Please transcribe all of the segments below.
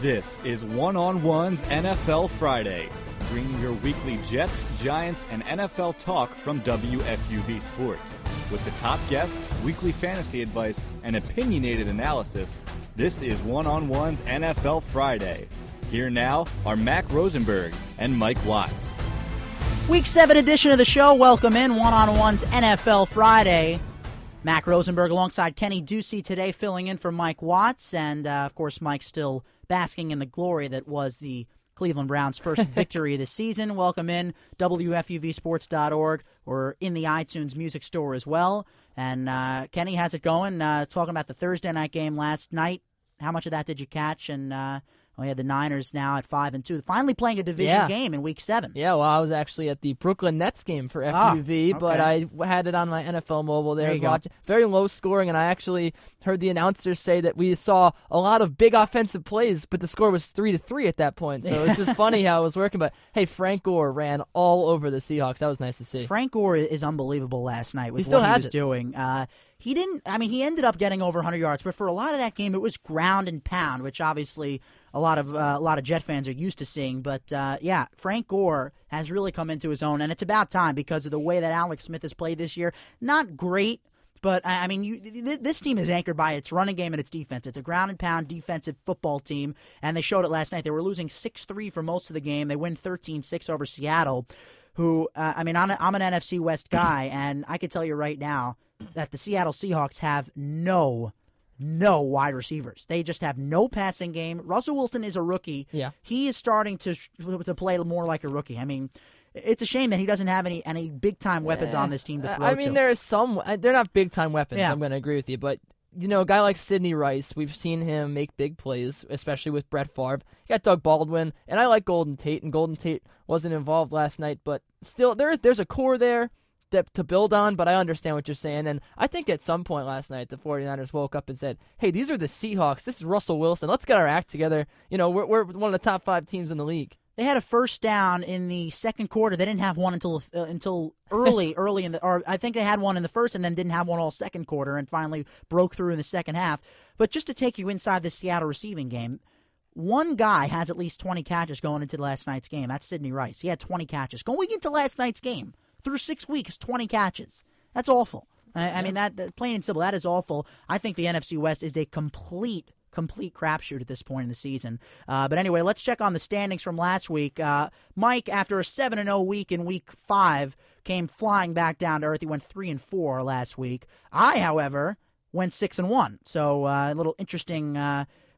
This is One on One's NFL Friday, bringing your weekly Jets, Giants, and NFL talk from WFUV Sports. With the top guests, weekly fantasy advice, and opinionated analysis, this is One on One's NFL Friday. Here now are Mac Rosenberg and Mike Watts. Week 7 edition of the show. Welcome in One on One's NFL Friday. Mac Rosenberg alongside Kenny Ducey today, filling in for Mike Watts. And, uh, of course, Mike's still basking in the glory that was the Cleveland Browns' first victory of the season. Welcome in, WFUVSports.org. We're in the iTunes Music Store as well. And uh, Kenny, how's it going? Uh, talking about the Thursday night game last night. How much of that did you catch? And we had the Niners now at five and two, finally playing a division Yeah. game in Week Seven. Yeah, well, I was actually at the Brooklyn Nets game for Ah, FUV, but I had it on my NFL mobile there. There you was go. watching. Very low scoring, and I actually heard the announcers say that we saw a lot of big offensive plays, but the score was three to three at that point. So it's just funny how it was working. But hey, Frank Gore ran all over the Seahawks. That was nice to see. Frank Gore is unbelievable last night with He still what he has was it. doing. Uh, he didn't. I mean, he ended up getting over 100 yards, but for a lot of that game, it was ground and pound, which obviously a lot of uh, a lot of Jet fans are used to seeing. But uh, yeah, Frank Gore has really come into his own, and it's about time because of the way that Alex Smith has played this year. Not great. But I mean, you, th- th- this team is anchored by its running game and its defense. It's a ground and pound defensive football team, and they showed it last night. They were losing six three for most of the game. They win 13-6 over Seattle who uh, I mean I'm, a, I'm an NFC West guy, and I can tell you right now that the Seattle Seahawks have no no wide receivers. They just have no passing game. Russell Wilson is a rookie. Yeah. he is starting to to play more like a rookie. I mean. It's a shame that he doesn't have any any big time weapons on this team to Uh, throw I mean, to. there is some. uh, They're not big time weapons. Yeah. I'm going to agree with you, but you know, a guy like Sidney Rice, we've seen him make big plays, especially with Brett Favre. You got Doug Baldwin, and I like Golden Tate, and Golden Tate wasn't involved last night, but still, there's there's a core there that to build on. But I understand what you're saying, and I think at some point last night, the 49ers woke up and said, "Hey, these are the Seahawks. This is Russell Wilson. Let's get our act together. You know, we're we're one of the top five teams in the league." They had a first down in the second quarter. They didn't have one until uh, until early, early in the. Or I think they had one in the first, and then didn't have one all second quarter, and finally broke through in the second half. But just to take you inside the Seattle receiving game, one guy has at least twenty catches going into last night's game. That's Sidney Rice. He had twenty catches going into last night's game. Through six weeks, twenty catches. That's awful. I, I mean, that, that plain and simple. That is awful. I think the NFC West is a complete complete crapshoot at this point in the season. Uh, but anyway, let's check on the standings from last week. Uh, Mike, after a seven and zero week in week five, came flying back down to earth. He went three and four last week. I, however, went six and one. So uh, a little interesting.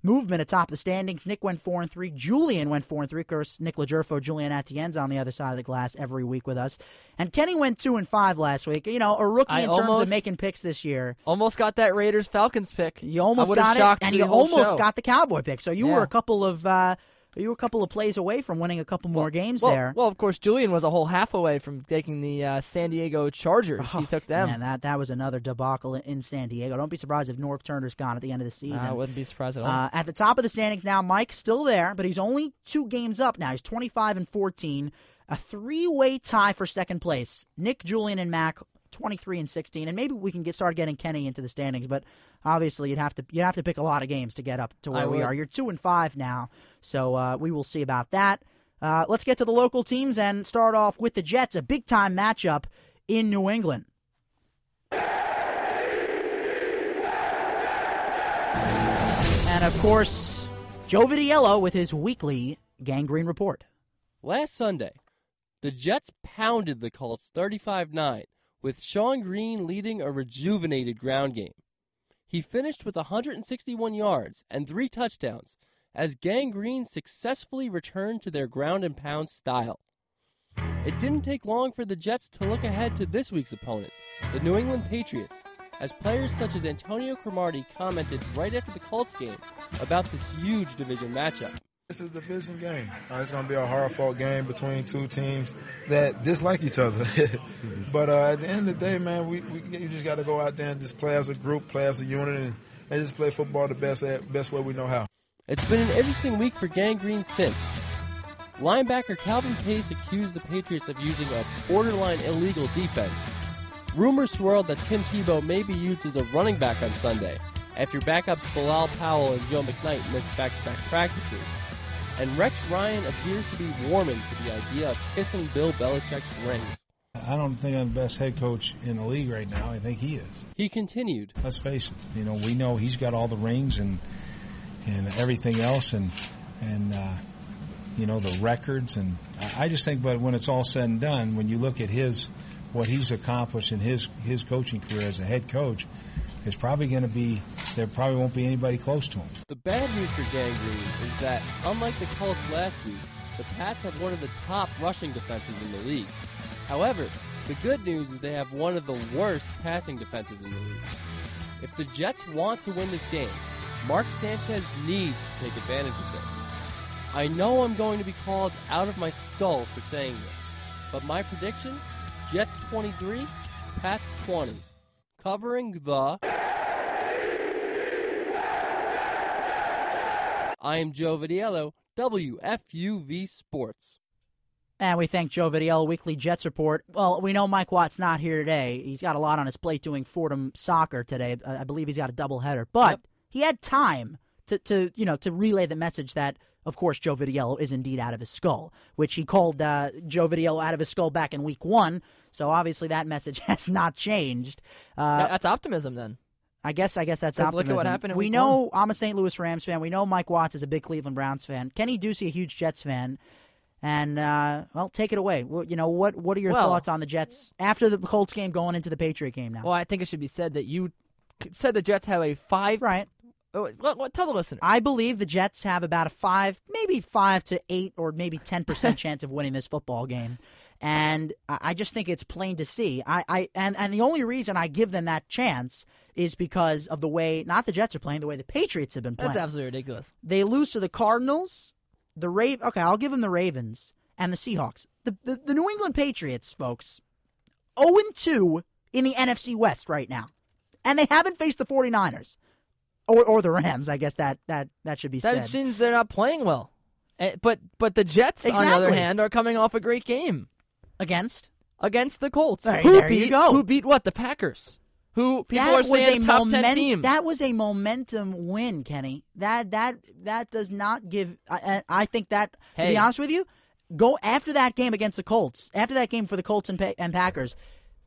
Movement atop the standings. Nick went four and three. Julian went four and three. Of course, Nick Lajerfo, Julian Atienza on the other side of the glass every week with us. And Kenny went two and five last week. You know, a rookie I in terms of making picks this year. Almost got that Raiders Falcons pick. You almost got it, and you almost show. got the Cowboy pick. So you were a couple of uh, you were a couple of plays away from winning a couple more games well, there. Well, of course, Julian was a whole half away from taking the uh, San Diego Chargers. he took them. Oh, Man, that that was another debacle in, San Diego. Don't be surprised if Norv Turner's gone at the end of the season. I wouldn't be surprised at all. Uh, at the top of the standings now, Mike's still there, but he's only two games up now. He's 25 and 14. A three way tie for second place. Nick, Julian, and Mac, 23 and 16. And maybe we can get start getting Kenny into the standings, but obviously you'd have to you'd have to pick a lot of games to get up to where I we would. are. You're two and five now, so uh, we will see about that. Uh, let's get to the local teams and start off with the Jets, a big time matchup in New England. And of course, Joe Vitiello with his weekly Gang Green report. Last Sunday, the Jets pounded the Colts 35 9, with Shonn Greene leading a rejuvenated ground game. He finished with 161 yards and three touchdowns as Gang Green successfully returned to their ground and pound style. It didn't take long for the Jets to look ahead to this week's opponent, the New England Patriots, as players such as Antonio Cromartie commented right after the Colts game about this huge division matchup. This is a division game. Uh, it's going to be a hard fought game between two teams that dislike each other. but uh, at the end of the day, man, we, we you just got to go out there and just play as a group, play as a unit, and, and just play football the best best way we know how. It's been an interesting week for Gang Green since. Linebacker Calvin Pace accused the Patriots of using a borderline illegal defense. Rumors swirled that Tim Tebow may be used as a running back on Sunday, after backups Bilal Powell and Joe McKnight missed back-to-back practices. And Rex Ryan appears to be warming to the idea of kissing Bill Belichick's rings. I don't think I'm the best head coach in the league right now. I think he is. He continued. Let's face it. You know, we know he's got all the rings and and everything else, and and uh, you know the records. And I just think, but when it's all said and done, when you look at his what he's accomplished in his his coaching career as a head coach, there's probably going to be there probably won't be anybody close to him. The bad news for Gang Green is that unlike the Colts last week, the Pats have one of the top rushing defenses in the league. However, the good news is they have one of the worst passing defenses in the league. If the Jets want to win this game, Mark Sanchez needs to take advantage of this. I know I'm going to be called out of my skull for saying this, but my prediction Jets 23, Pats 20. Covering the. I am Joe Vidiello, WFUV Sports. And we thank Joe Vidiello, Weekly Jets Report. Well, we know Mike Watt's not here today. He's got a lot on his plate doing Fordham soccer today. I believe he's got a doubleheader. But yep. he had time to, to, you know, to relay the message that, of course, Joe Vidiello is indeed out of his skull, which he called uh, Joe Vidiello out of his skull back in week one. So obviously that message has not changed. Uh, that's optimism then. I guess I guess that's optimism. Look at what happened. we know one. I'm a St. Louis Rams fan. We know Mike Watts is a big Cleveland Browns fan. Kenny Ducey, a huge Jets fan. And uh, well, take it away. Well, you know what? What are your well, thoughts on the Jets after the Colts game, going into the Patriot game now? Well, I think it should be said that you said the Jets have a five. Right. Oh, tell the listener. I believe the Jets have about a five, maybe five to eight, or maybe ten percent chance of winning this football game. And I just think it's plain to see. I, I and, and the only reason I give them that chance is because of the way not the Jets are playing, the way the Patriots have been playing. That's absolutely ridiculous. They lose to the Cardinals, the Raven. Okay, I'll give them the Ravens and the Seahawks. The, the, the New England Patriots, folks, 0 2 in the NFC West right now. And they haven't faced the 49ers. Or, or the Rams, I guess that, that, that should be that said. That means they're not playing well. Eh, but but the Jets, exactly. on the other hand, are coming off a great game against against the Colts. Right, who there beat, you go. Who beat what? The Packers. Who people that are saying was a top moment, ten team. That was a momentum win, Kenny. That that that does not give. I, I think that hey. to be honest with you, go after that game against the Colts. After that game for the Colts and, and Packers,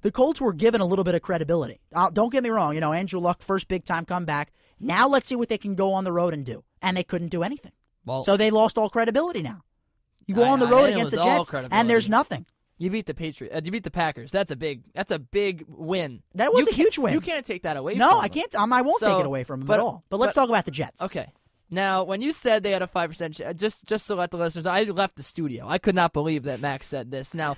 the Colts were given a little bit of credibility. Uh, don't get me wrong. You know, Andrew Luck first big time comeback. Now let's see what they can go on the road and do. And they couldn't do anything. Well, so they lost all credibility now. You go I, on the road against the Jets, and there's nothing. You beat the Patriots. Uh, you beat the Packers. That's a big. That's a big win. That was you a huge win. You can't take that away. No, from I them. can't. Um, I won't so, take it away from them but, at all. But let's but, talk about the Jets. Okay. Now, when you said they had a five percent, just just to let the listeners, I left the studio. I could not believe that Max said this. Now,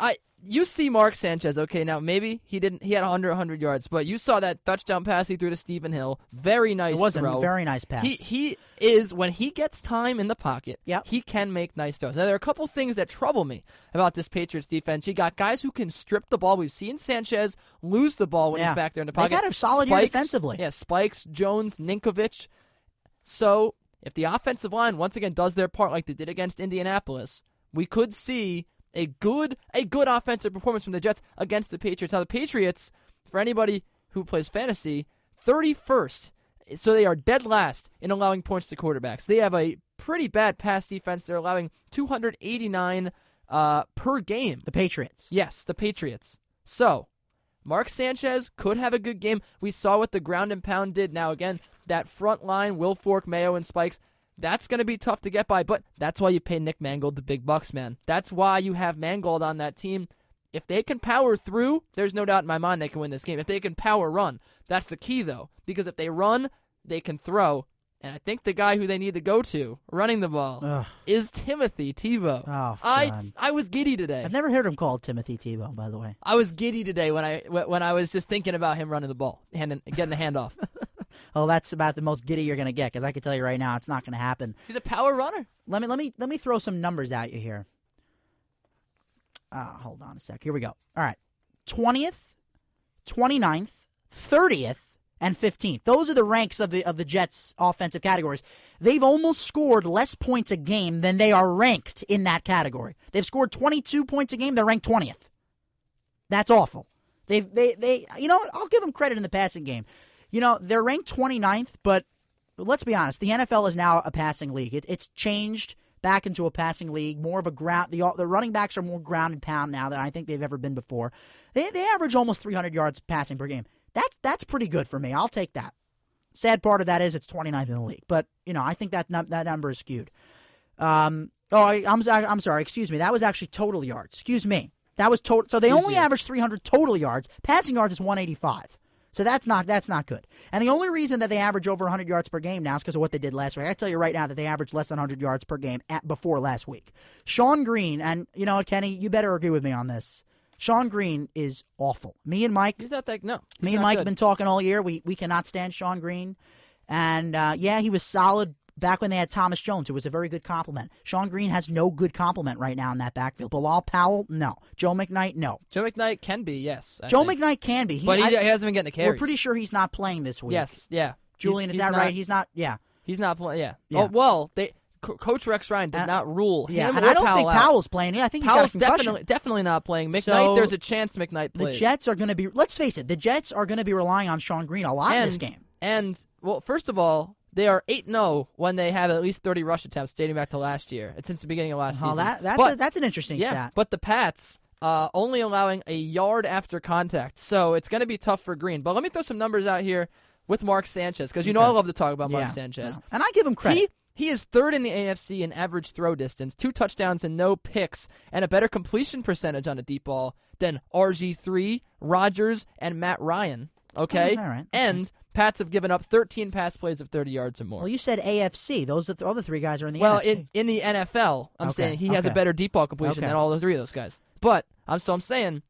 I you see Mark Sanchez. Okay, now maybe he didn't. He had under 100 yards, but you saw that touchdown pass he threw to Stephen Hill. Very nice. It was throw. a very nice pass. He he is when he gets time in the pocket. Yep. he can make nice throws. Now there are a couple things that trouble me about this Patriots defense. You got guys who can strip the ball. We've seen Sanchez lose the ball when yeah. he's back there in the pocket. They've had a solid Spikes, year defensively. Yeah, Spikes, Jones, Ninkovich. So if the offensive line once again does their part like they did against Indianapolis, we could see a good a good offensive performance from the Jets against the Patriots. Now the Patriots, for anybody who plays fantasy, 31st. So they are dead last in allowing points to quarterbacks. They have a pretty bad pass defense. They're allowing 289 uh, per game. The Patriots. Yes, the Patriots. So, Mark Sanchez could have a good game. We saw what the ground and pound did. Now, again, that front line, Wilfork, Mayo, and Spikes, that's going to be tough to get by, but that's why you pay Nick Mangold the big bucks, man. That's why you have Mangold on that team. If they can power through, there's no doubt in my mind they can win this game. If they can power run, that's the key, though, because if they run, they can throw. And I think the guy who they need to go to running the ball Ugh. is Timothy Tebow. Oh, I God. I was giddy today. I've never heard him called Timothy Tebow, by the way. I was giddy today when I when I was just thinking about him running the ball, handing, getting the handoff. Oh, that's about the most giddy you're going to get because I can tell you right now it's not going to happen. He's a power runner. Let me let me let me throw some numbers at you here. Uh, hold on a sec. Here we go. All right. 20th, 29th, 30th, and 15th. Those are the ranks of the of the Jets offensive categories. They've almost scored less points a game than they are ranked in that category. They've scored 22 points a game, they're ranked 20th. That's awful. They've they they you know what? I'll give them credit in the passing game. You know, they're ranked 29th, but let's be honest, the NFL is now a passing league. It, it's changed back into a passing league, more of a ground. The, the running backs are more ground and pound now than I think they've ever been before. They, they average almost 300 yards passing per game. That's that's pretty good for me. I'll take that. Sad part of that is it's 29th in the league, but you know I think that num- that number is skewed. Um, oh, I, I'm I'm sorry. Excuse me. That was actually total yards. Excuse me. That was total. So they only average 300 total yards. Passing yards is 185. So that's not that's not good. And the only reason that they average over 100 yards per game now is because of what they did last week. I tell you right now that they averaged less than 100 yards per game at before last week. Shonn Greene, and you know Kenny, you better agree with me on this. Shonn Greene is awful. Me and Mike, He's not that. No. me and Mike good. have been talking all year. We we cannot stand Shonn Greene, and uh, yeah, he was solid back when they had Thomas Jones, it was a very good complement. Shonn Greene has no good complement right now in that backfield. Bilal Powell, no. Joe McKnight, no. Joe McKnight can be yes. I Joe think. McKnight can be, he, but he, I- he hasn't been getting the carries. we're pretty sure he's not playing this week. Yes. Yeah. Julian, He's- is he's that not- right? He's not. Yeah, He's not playing. Yeah. Yeah. Oh well, they. Co- Coach Rex Ryan did not rule yeah. him And I don't Powell think out. Powell's playing. Yeah, I think he's Powell's definitely definitely not playing. McKnight, So, there's a chance McKnight plays. The. Jets are going to be. Let's face it. The Jets are going to be relying on Shonn Greene a lot and, in this game. And well, first of all, they are eight 0 when they have at least thirty rush attempts dating back to last year. It's since the beginning of last Oh, season. that that's but, a, that's an interesting yeah, stat. but the Pats uh, only allowing a yard after contact, so it's going to be tough for Greene. But let me throw some numbers out here with Mark Sanchez because you know I love to talk about Mark Sanchez. yeah. and I give him credit. He he is third in the AFC in average throw distance, two touchdowns and no picks, and a better completion percentage on a deep ball than RG3, Rodgers, and Matt Ryan. Okay, Oh, all right, and Pats have given up 13 pass plays of 30 yards or more. well, you said AFC. Those are the other three guys are in the Well, NFC. in, in the NFL, I'm Okay, saying he has a okay. better deep ball completion Okay. than all the three of those guys. But I'm so I'm saying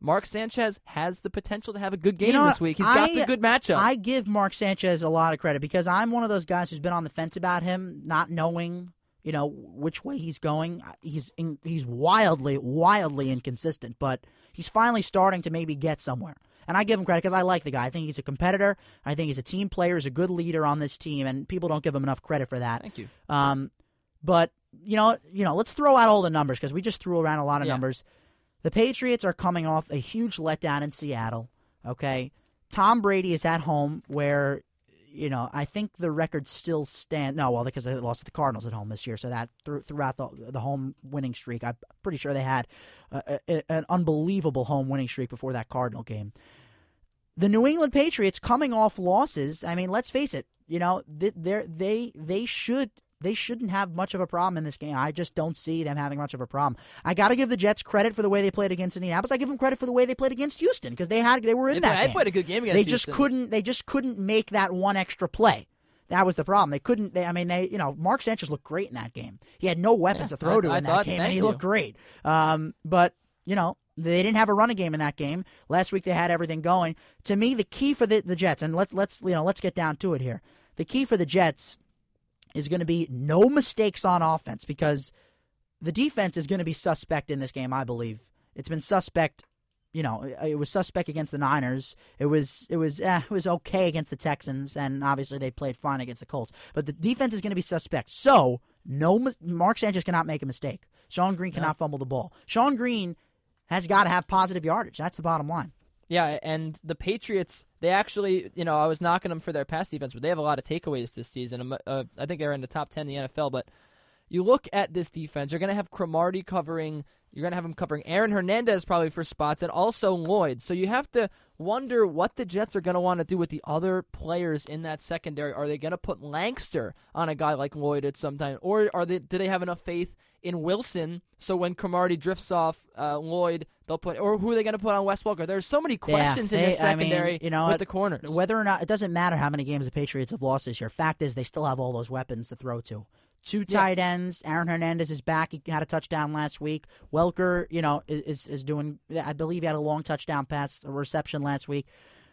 Mark Sanchez has the potential to have a good game You know this what? week. He's got I- the good matchup. I give Mark Sanchez a lot of credit because I'm one of those guys who's been on the fence about him, not knowing, you know, which way he's going. He's in, he's wildly, wildly inconsistent, but he's finally starting to maybe get somewhere. And I give him credit because I like the guy. I think he's a competitor. I think he's a team player. He's a good leader on this team, and people don't give him enough credit for that. Thank you. Um, but you know, you know, let's throw out all the numbers because we just threw around a lot of Yeah. numbers. The Patriots are coming off a huge letdown in Seattle. Okay, Tom Brady is at home, where you know I think the record still stand. No, well, because they lost to the Cardinals at home this year, so that through, throughout the the home winning streak, I'm pretty sure they had a, an unbelievable home winning streak before that Cardinal game the New England Patriots coming off losses. I mean, let's face it. You know, they they they should they shouldn't have much of a problem in this game. I just don't see them having much of a problem. I got to give the Jets credit for the way they played against Indianapolis. I give them credit for the way they played against Houston because they had they were in They that played- they played a good game against They just Houston. couldn't they just couldn't make that one extra play. That was the problem. They couldn't. They, I mean, they you know Mark Sanchez looked great in that game. He had no weapons Yeah, to throw I- to I in that game, and he you. looked great. Um, but you know they didn't have a running game in that game. Last week they had everything going. To me, the key for the, the Jets, and let's let's you know let's get down to it here. The key for the Jets is going to be no mistakes on offense because the defense is going to be suspect in this game. I believe it's been suspect. You know, it was suspect against the Niners. It was it was eh, it was okay against the Texans, and obviously they played fine against the Colts. But the defense is going to be suspect. So no, Mark Sanchez cannot make a mistake. Shonn Greene cannot fumble the ball. Shonn Greene has got to have positive yardage. That's the bottom line. Yeah, and the Patriots, they actually, you know, I was knocking them for their pass defense, but they have a lot of takeaways this season. Uh, I think they're in the top 10 in the NFL, but you look at this defense, you're going to have Cromartie covering, you're going to have him covering Aaron Hernandez probably for spots, and also Lloyd. So you have to wonder what the Jets are going to want to do with the other players in that secondary. Are they going to put Lankster on a guy like Lloyd at some time, or are they? Do they have enough faith in Wilson so when Cromartie drifts off uh, Lloyd, they'll put, or who are they going to put on Wes Welker? There's so many questions in they- this I mean, secondary you know with what? the corners. Whether or not it doesn't matter how many games the Patriots have lost this year. Fact is, they still have all those weapons to throw to. Two Yeah. tight ends. Aaron Hernandez is back. He had a touchdown last week. Welker, you know, is is doing. I believe he had a long touchdown pass a reception last week.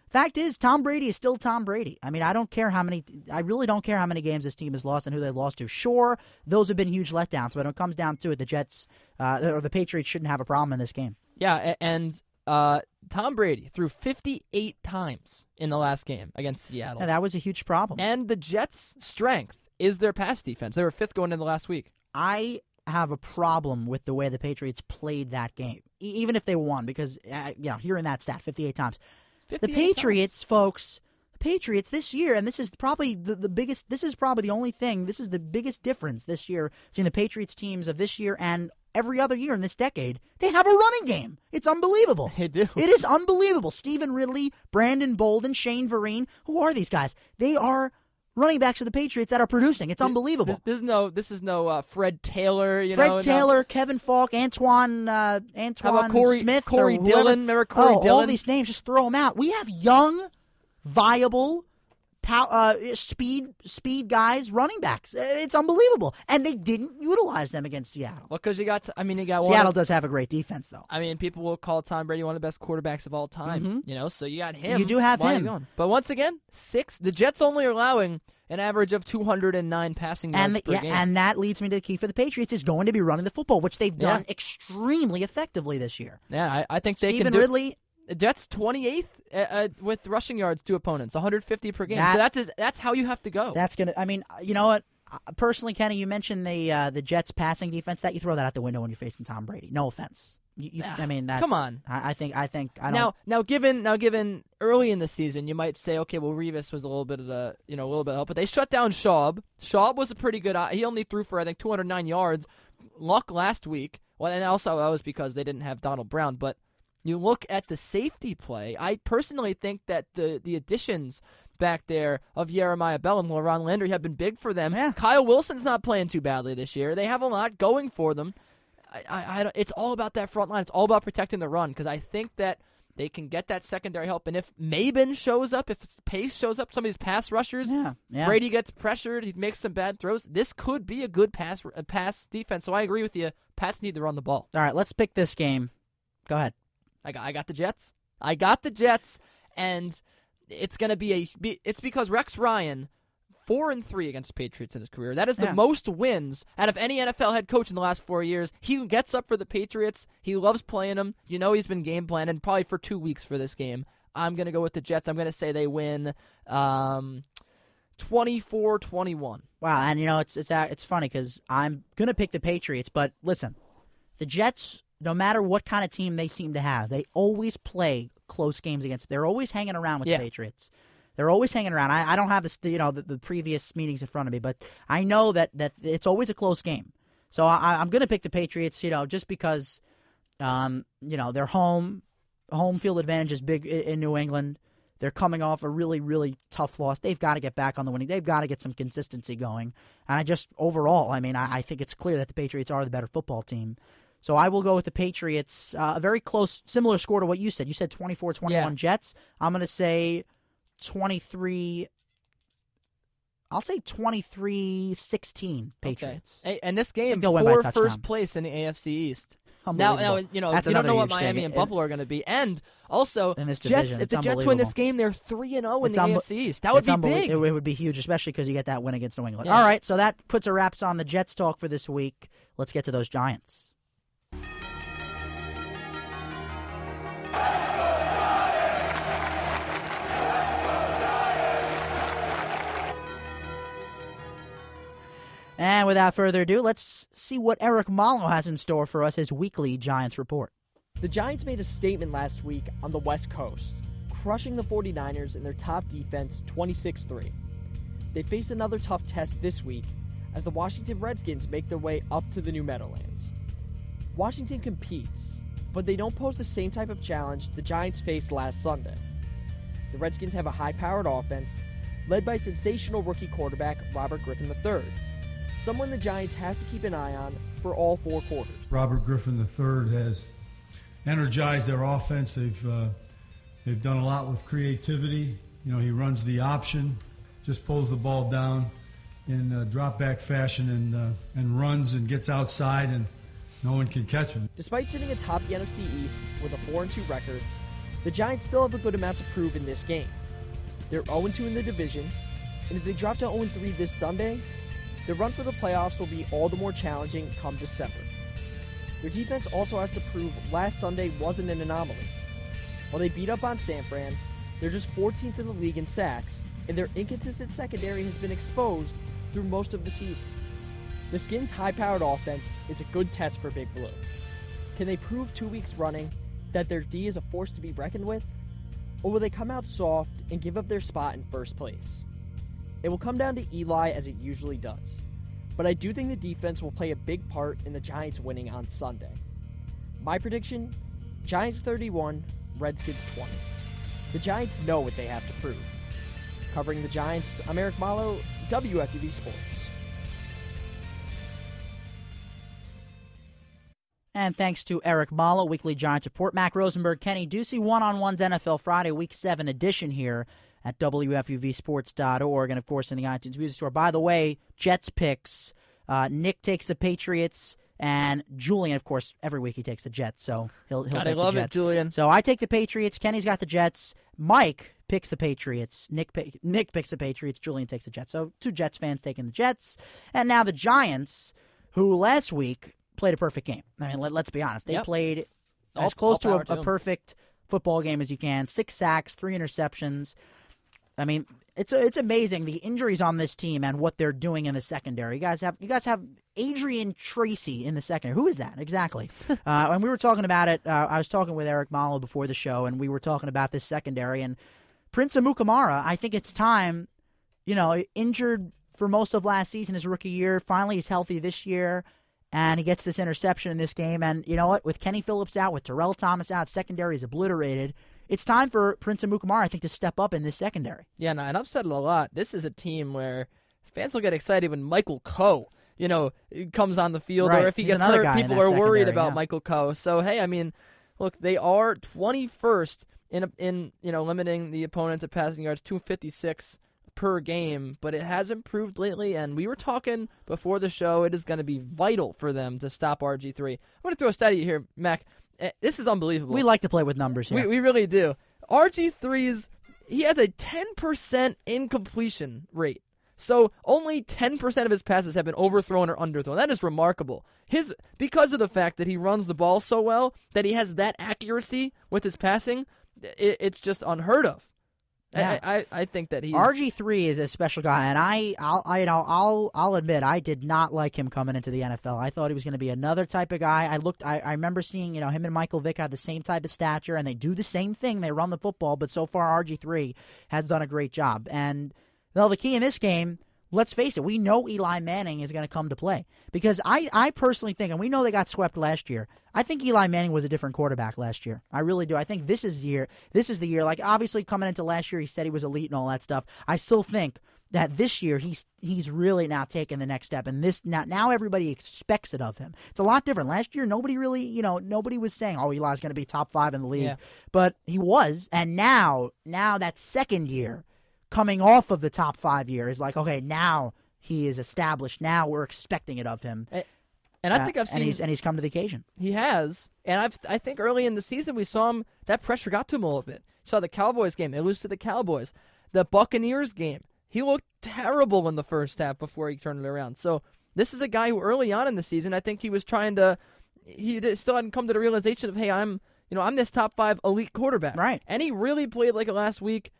Fact is, Tom Brady is still Tom Brady. I mean, I don't care how many. I really don't care how many games this team has lost and who they lost to. Sure, those have been huge letdowns, but when it comes down to it, the Jets uh, or the Patriots shouldn't have a problem in this game. Yeah, and uh, Tom Brady threw 58 times in the last game against Seattle. And that was a huge problem. and the Jets' strength is their pass defense. They were fifth going into the last week. I have a problem with the way the Patriots played that game, e- even if they won, because uh, you know, hearing that stat fifty-eight times, the 58 Patriots, folks, the Patriots this year, and this is probably the, the biggest, this is probably the only thing, this is the biggest difference this year between the Patriots teams of this year and every other year in this decade. They have a running game. It's unbelievable. They do. It is unbelievable. Stevan Ridley, Brandon Bolden, Shane Vereen. Who are these guys? They are running backs of the Patriots that are producing. It's unbelievable. This, this is no, this is no uh, Fred Taylor. You Fred know, no- Taylor, Kevin Faulk, Antoine, uh, Antoine Corey- Smith, Corey. Dillon? Remember Corey oh, All these names, just throw them out. We have young, viable, pow- uh, speed speed guys, running backs. Uh, It's unbelievable, and they didn't utilize them against Seattle. Well, because you got, I mean, you got one Seattle of- does have a great defense, though. I mean, people will call Tom Brady one of the best quarterbacks of all time. You know, so you got him. Mm-hmm. You do have Why him. But once again, six. The Jets only are allowing an average of 209 passing yards And the, per yeah, game. and that leads me to the key for the Patriots is going to be running the football, which they've done Yeah. extremely effectively this year. yeah, I, I think they Stephen can do. Ridley, Jets 28th uh, uh, with rushing yards to opponents, 150 per game. That- so that's that's how you have to go. That's gonna. I mean, you know what? Uh, Personally, Kenny, you mentioned the uh, the Jets passing defense. That you throw that out the window when you're facing Tom Brady. No offense. You, you, I mean, that's, come on. I, I think. I think. I don't. now, now, given now, given early in the season, you might say, okay, well, Revis was a little bit of the, you know, a little bit of help, but they shut down Schaub. Schaub was a pretty good. uh, He only threw for I think 209 yards. Luck last week. Well, and also that was because they didn't have Donald Brown. But you look at the safety play. I personally think that the the additions back there of Jeremiah Bell and LaRon Landry have been big for them. Yeah. Kyle Wilson's not playing too badly this year. They have a lot going for them. I, I, I it's all about that front line. It's all about protecting the run because I think that they can get that secondary help. And if Maybin shows up, if Pace shows up, some of these pass rushers, Yeah, yeah. Brady gets pressured, he makes some bad throws. This could be a good pass a pass defense. So I agree with you. Pats need to run the ball. All right, let's pick this game. Go ahead. I got I got the Jets. I got the Jets, and it's gonna be a. It's because Rex Ryan. Four and three against the Patriots in his career. That is the Yeah. most wins out of any NFL head coach in the last four years. He gets up for the Patriots. He loves playing them. You know he's been game planning probably for two weeks for this game. I'm gonna go with the Jets. I'm gonna say they win um, 24-21. Wow, and you know it's it's uh, it's funny because I'm gonna pick the Patriots, but listen, the Jets. No matter what kind of team they seem to have, they always play close games against. They're always hanging around with Yeah. the Patriots. They're always hanging around. I, I don't have this, you know, the, the previous meetings in front of me, but I know that that it's always a close game. So I, I'm going to pick the Patriots, you know, just because, um, you know, they're home, home field advantage is big in New England. They're coming off a really, really tough loss. They've got to get back on the winning. They've got to get some consistency going. And I just overall, I mean, I, I think it's clear that the Patriots are the better football team. So I will go with the Patriots. Uh, a very close, similar score to what you said. You said 24-21 Yeah. Jets. I'm going to say 23. I'll say 23-16 Patriots. Okay. And this game they'll win by for first place in the AFC East. Now, now you know That's you don't know what Miami and Buffalo are going to be, and also this Jets. If the Jets win this game, they're three and zero in It's the unbe- AFC East. That would be big. It, it would be huge, especially because you get that win against New England. Yeah. All right, so that puts a wraps on the Jets talk for this week. Let's get to those Giants. And without further ado, let's see what Eric Malo has in store for us, his weekly Giants report. The Giants made a statement last week on the West Coast, crushing the 49ers in their top defense 26 3. They face another tough test this week as the Washington Redskins make their way up to the New Meadowlands. Washington competes, but they don't pose the same type of challenge the Giants faced last Sunday. The Redskins have a high powered offense led by sensational rookie quarterback Robert Griffin III, someone the Giants have to keep an eye on for all four quarters. Robert Griffin III has energized their offense. They've uh, they've done a lot with creativity. You know, he runs the option, just pulls the ball down in uh, drop back fashion and uh, and runs and gets outside and no one can catch him. Despite sitting atop the NFC East with a 4 2 record, the Giants still have a good amount to prove in this game. They're 0 2 in the division, and if they drop to 0 3 this Sunday, their run for the playoffs will be all the more challenging come December. Their defense also has to prove last Sunday wasn't an anomaly. While they beat up on San Fran, they're just 14th in the league in sacks, and their inconsistent secondary has been exposed through most of the season. The Skins' high powered offense is a good test for Big Blue. Can they prove two weeks running that their D is a force to be reckoned with? Or will they come out soft and give up their spot in first place? It will come down to Eli as it usually does. But I do think the defense will play a big part in the Giants winning on Sunday. My prediction Giants 31, Redskins 20. The Giants know what they have to prove. Covering the Giants, I'm Eric Malo, WFUV Sports. And thanks to Eric Malo, Weekly Giants Report. Mac Rosenberg, Kenny Ducey, One on Ones NFL Friday, Week 7 edition here at WFUVSports.org. And of course, in the iTunes Music Store. By the way, Jets picks. Uh, Nick takes the Patriots. And Julian, of course, every week he takes the Jets, so he'll he'll God, take I love the it, Jets. Julian. So I take the Patriots. Kenny's got the Jets. Mike picks the Patriots. Nick Nick picks the Patriots. Julian takes the Jets. So two Jets fans taking the Jets, and now the Giants, who last week played a perfect game. I mean, let, us be honest, they Yep. played All- as close to a, to a perfect football game as you can. Six sacks, three interceptions. I mean, it's it's amazing the injuries on this team and what they're doing in the secondary. You guys have you guys have Adrian Tracy in the secondary. Who is that exactly? uh, and we were talking about it. Uh, I was talking with Eric Malo before the show, and we were talking about this secondary and Prince Amukamara. I think it's time. You know, injured for most of last season, his rookie year. Finally, he's healthy this year. And he gets this interception in this game. And you know what? With Kenny Phillips out, with Terrell Thomas out, secondary is obliterated. It's time for Prince Amukamara, I think, to step up in this secondary. Yeah, no, and I've said it a lot. This is a team where fans will get excited when Michael Coe, you know, comes on the field, Right. or if he He's gets hurt, people are worried about yeah. Michael Coe. So hey, I mean, look, they are 21st in in you know limiting the opponent to passing yards, 256 per game, but it has improved lately. And we were talking before the show; it is going to be vital for them to stop RG three. I'm going to throw a stat at you here, Mac. Eh, This is unbelievable. We like to play with numbers here. We, we really do. RG3's he has a 10% incompletion rate. So only 10% of his passes have been overthrown or underthrown. That is remarkable. His because of the fact that he runs the ball so well, that he has that accuracy with his passing, it, it's just unheard of. I- Yeah. I, I, I think that he's RG three is a special guy, and I, I'll, I, you know, I'll, I'll admit, I did not like him coming into the NFL. I thought he was going to be another type of guy. I looked, I, I remember seeing, you know, him and Michael Vick had the same type of stature, and they do the same thing. They run the football, but so far, RG three has done a great job. And well, the key in this game, let's face it, we know Eli Manning is going to come to play because I, I personally think, and we know they got swept last year. I think Eli Manning was a different quarterback last year. I really do. I think this is the year. This is the year. Like obviously coming into last year, he said he was elite and all that stuff. I still think that this year he's he's really now taking the next step, and this now now everybody expects it of him. It's a lot different. Last year, nobody really, you know, nobody was saying, "Oh, Eli's going to be top five in the league," Yeah. but he was, and now now that second year coming off of the top five year is like, okay, now he is established. Now we're expecting it of him. And I Uh, think I've and seen he's and he's come to the occasion. He has, and I've I think early in the season we saw him that pressure got to him a little bit. Saw the Cowboys game, they lose to the Cowboys. The Buccaneers game, he looked terrible in the first half before he turned it around. So this is a guy who early on in the season, I think he was trying to, he still hadn't come to the realization of, hey, I'm you know I'm this top five elite quarterback, Right. And he really played like it last week.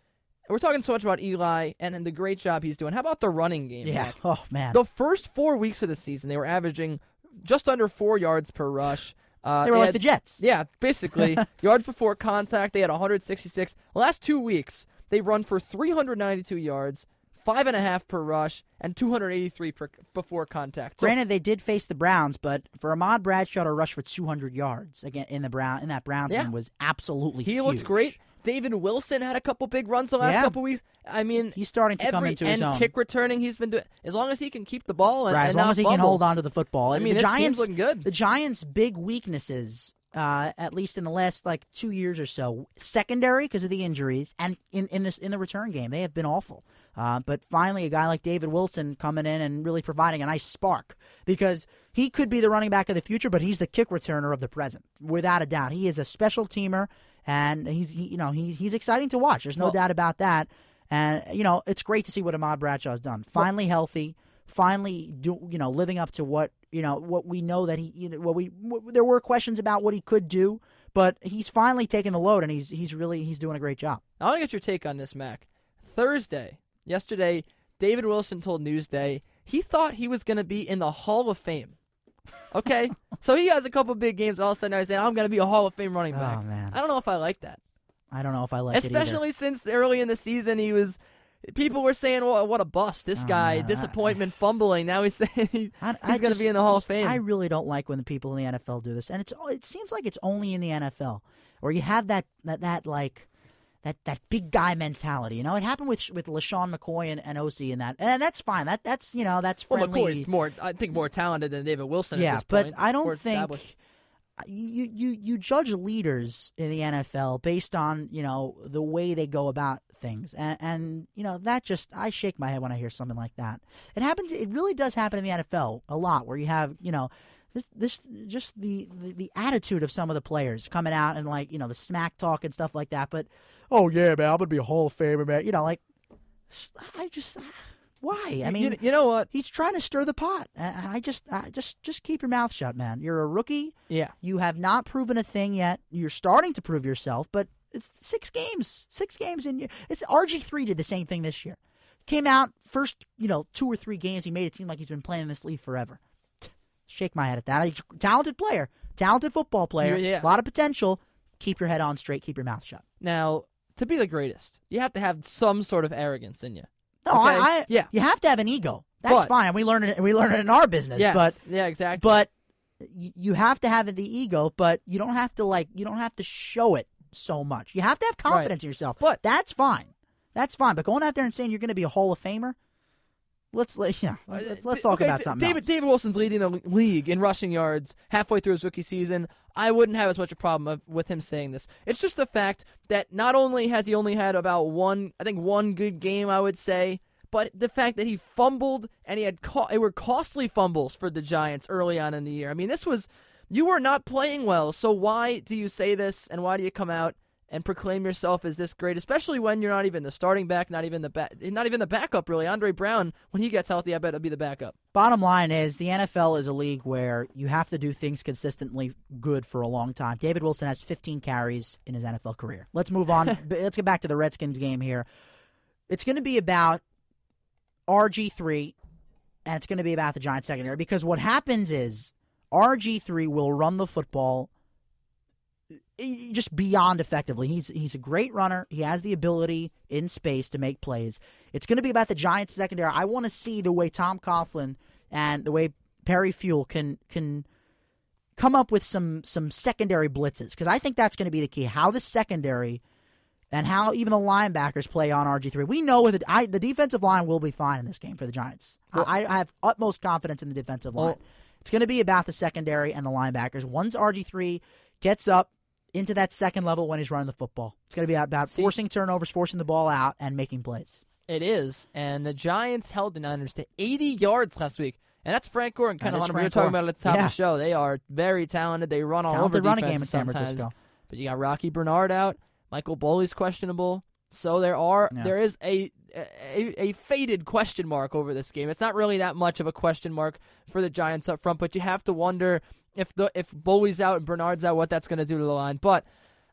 We're talking so much about Eli and, and the great job he's doing. How about the running game? Yeah. Mac? Oh man. The first four weeks of the season, they were averaging just under four yards per rush. Uh, they were like had- the Jets. Yeah, basically yards before contact. They had 166. Last two weeks, they run for 392 yards, five and a half per rush, and 283 per, before contact. So, Granted, they did face the Browns, but for Ahmad Bradshaw to rush for 200 yards again in the Brown in that Browns Yeah. game was absolutely he huge. looks great. David Wilson had a couple big runs the last Yeah. couple weeks. I mean, He's starting to every, come into his and own. kick returning. He's been doing as long as he can keep the ball and, right, and as long as he can hold on to the football. I mean, the Giants looking good. The Giants' big weaknesses, uh, at least in the last like two years or so, secondary because of the injuries, and in in this in the return game, they have been awful. Uh, but finally, a guy like David Wilson coming in and really providing a nice spark because he could be the running back of the future, but he's the kick returner of the present, without a doubt. He is a special teamer, and he's he, you know he, he's exciting to watch. There's no Well- doubt about that. And you know it's great to see what Ahmad Bradshaw has done. Finally healthy, finally do you know living up to what you know what we know that he you know what we what, there were questions about what he could do, but he's finally taken the load and he's he's really he's doing a great job. I want to get your take on this, Mac. Thursday, yesterday, David Wilson told Newsday he thought he was going to be in the Hall of Fame. Okay, so he has a couple big games. All of a sudden, I say I'm going to be a Hall of Fame running oh, back. Oh man. I don't know if I like that. I don't know if I like it. Especially since early in the season he was. People were saying, "Well, what a bust! This Oh, guy, man, I- disappointment, fumbling." Now he's saying he- I, he's going to be in the Hall of Fame. I really don't like when the people in the NFL do this, and it's it seems like it's only in the NFL where you have that that that like that that big guy mentality. You know, it happened with with LeSean McCoy and, and OC and that, and that's fine. That that's you know that's well, friendly. McCoy's more, I think, more talented than David Wilson. yeah, at this but point. I don't More think you you you judge leaders in the NFL based on you know the way they go about things, and, and you know that just I shake my head when I hear something like that. It happens. It really does happen in the NFL a lot, where you have you know. This, this, just the, the the attitude of some of the players coming out and like you know the smack talk and stuff like that. But oh yeah, man, I'm gonna be a Hall of Famer, man. You know, like I just why? I mean, you, you know what? he's trying to stir the pot. And I just, I just, just keep your mouth shut, man. You're a rookie. Yeah, You have not proven a thing yet. You're starting to prove yourself, but it's six games, six games, and it's RG three did the same thing this year. Came out first, you know, two or three games. He made it seem like he's been playing in this league forever. Shake my head at that. He's a talented player, talented football player, Yeah. a lot of potential. Keep your head on straight. Keep your mouth shut. Now, to be the greatest, you have to have some sort of arrogance in you. No, Okay, I, I, yeah. you have to have an ego. That's But- fine. We learn it. We learn it in our business. Yes, But yeah, exactly. but you have to have the ego, but you don't have to like you don't have to show it so much. You have to have confidence in yourself. But- that's fine. That's fine. But going out there and saying you're going to be a Hall of Famer, let's let yeah, let's, let's talk Uh, Okay, about something David else. David Wilson's leading the league in rushing yards halfway through his rookie season. I wouldn't have as much a problem of, with him saying this. It's just the fact that not only has he only had about one, I think one good game, I would say, but the fact that he fumbled and he had co- it were costly fumbles for the Giants early on in the year. I mean, this was you were not playing well. So why do you say this and why do you come out? And proclaim yourself as this great, especially when you're not even the starting back, not even the ba- not even the backup. Really, Andre Brown, when he gets healthy, I bet he'll be the backup. Bottom line is the NFL is a league where you have to do things consistently good for a long time. David Wilson has 15 carries in his NFL career. Let's move on. Let's get back to the Redskins game here. It's going to be about RG3 and it's going to be about the Giants secondary because what happens is RG3 will run the football just beyond effectively. He's he's a great runner. He has the ability in space to make plays. It's going to be about the Giants secondary. I want to see the way Tom Coughlin and the way Perry Fewell can can come up with some some secondary blitzes because I think that's going to be the key. How the secondary and how even the linebackers play on RG three. We know with the, I, the defensive line will be fine in this game for the Giants. I, I have utmost confidence in the defensive line. Well- it's going to be about the secondary and the linebackers. Once RG three gets up into that second level when he's running the football, it's going to be about See- forcing turnovers, forcing the ball out, and making plays. It is, and the Giants held the Niners to 80 yards last week, and that's Frank Gore and is Hunter. We were talking about it at the top Yeah. of the show. They are very talented. They run all Talented over running game in San sometimes. Francisco. But you got Rocky Bernard out. Michael Boley's questionable. So there are Yeah. there is a, a a faded question mark over this game. It's not really that much of a question mark for the Giants up front, but you have to wonder if the if Boley's out and Bernard's out, what that's going to do to the line. But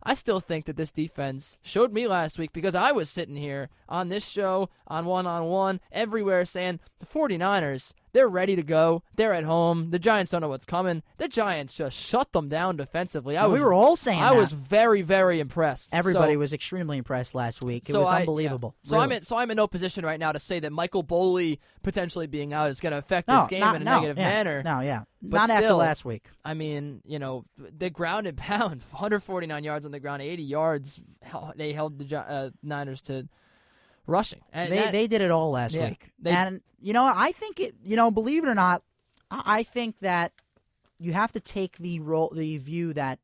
I still think that this defense showed me last week because I was sitting here on this show, on one on one, everywhere saying the 49ers, they're ready to go. They're at home. The Giants don't know what's coming. The Giants just shut them down defensively. I was, we were all saying I that. was very, very impressed. Everybody So- was extremely impressed last week. It so was I- yeah. unbelievable. So I'm in, so I'm in no position right now to say that Michael Boley potentially being out is going to affect no, this game not, in a no, negative yeah, manner. No, yeah, But not after last week. I mean, you know, the ground and pound, 149 yards on the ground, 80 yards. They held the uh, Niners to rushing. And They that- they did it all last Yeah, week, they- and you know I think it. You know, believe it or not, I I think that you have to take the role, the view that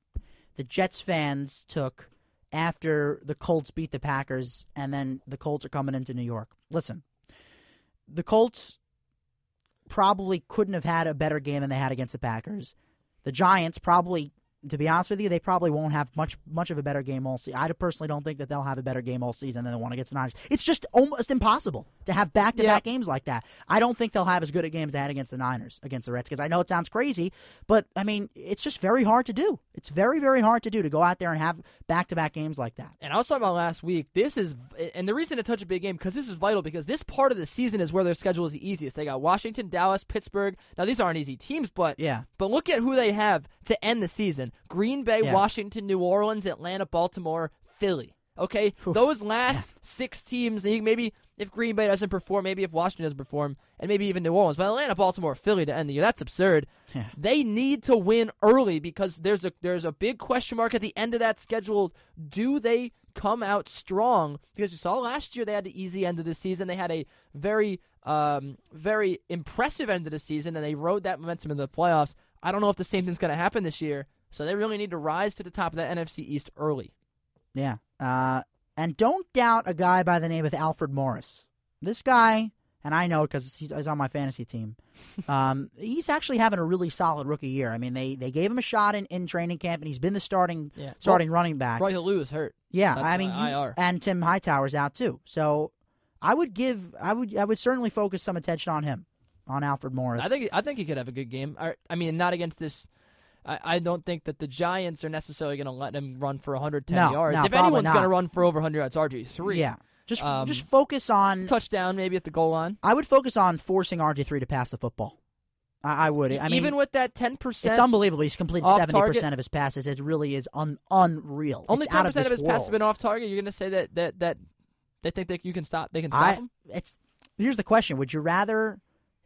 the Jets fans took after the Colts beat the Packers, and then the Colts are coming into New York. Listen, the Colts probably couldn't have had a better game than they had against the Packers. The Giants probably, to be honest with you, they probably won't have much much of a better game all season. I personally don't think that they'll have a better game all season than the one against the Niners. It's just almost impossible to have back to back games like that. I don't think they'll have as good a game as they had against the Niners, against the Redskins. I know it sounds crazy, but I mean, it's just very hard to do. It's very, very hard to do to go out there and have back to back games like that. And I was talking about last week. This is, and the reason to touch a big game because this is vital because this part of the season is where their schedule is the easiest. They got Washington, Dallas, Pittsburgh. Now these aren't easy teams, but Yeah. But look at who they have to end the season: Green Bay, Yeah. Washington, New Orleans, Atlanta, Baltimore, Philly. Okay, those last six teams, and maybe if Green Bay doesn't perform, maybe if Washington doesn't perform, and maybe even New Orleans, but Atlanta, Baltimore, Philly to end the year, that's absurd. Yeah. They need to win early because there's a there's a big question mark at the end of that schedule. Do they come out strong? Because you saw last year they had the easy end of the season. They had a very um, very impressive end of the season, and they rode that momentum into the playoffs. I don't know if the same thing's going to happen this year. So they really need to rise to the top of that NFC East early. Yeah. Uh, and don't doubt a guy by the name of Alfred Morris. This guy, and I know because he's, he's on my fantasy team. Um, he's actually having a really solid rookie year. I mean, they, they gave him a shot in, in training camp, and he's been the starting Yeah. starting running back. Roy Helu is hurt. Yeah, That's I mean, you- and Tim Hightower's out too. So I would give, I would, I would certainly focus some attention on him, on Alfred Morris. I think I think he could have a good game. I, I mean, not against this. I, I don't think that the Giants are necessarily going to let him run for 110 No, yards. no, if anyone's going to run for over 100 yards, RG three. Yeah, just Um, just focus on. touchdown maybe at the goal line. I would focus on forcing RG three to pass the football. I, I would. I mean, even with that 10 percent, It's unbelievable. He's completed seventy percent of his passes. It really is un- unreal. only it's out 10 of percent this of his passes have been off target. You're going to say that that that they think that you can stop. They can stop I, him. it's here's the question: Would you rather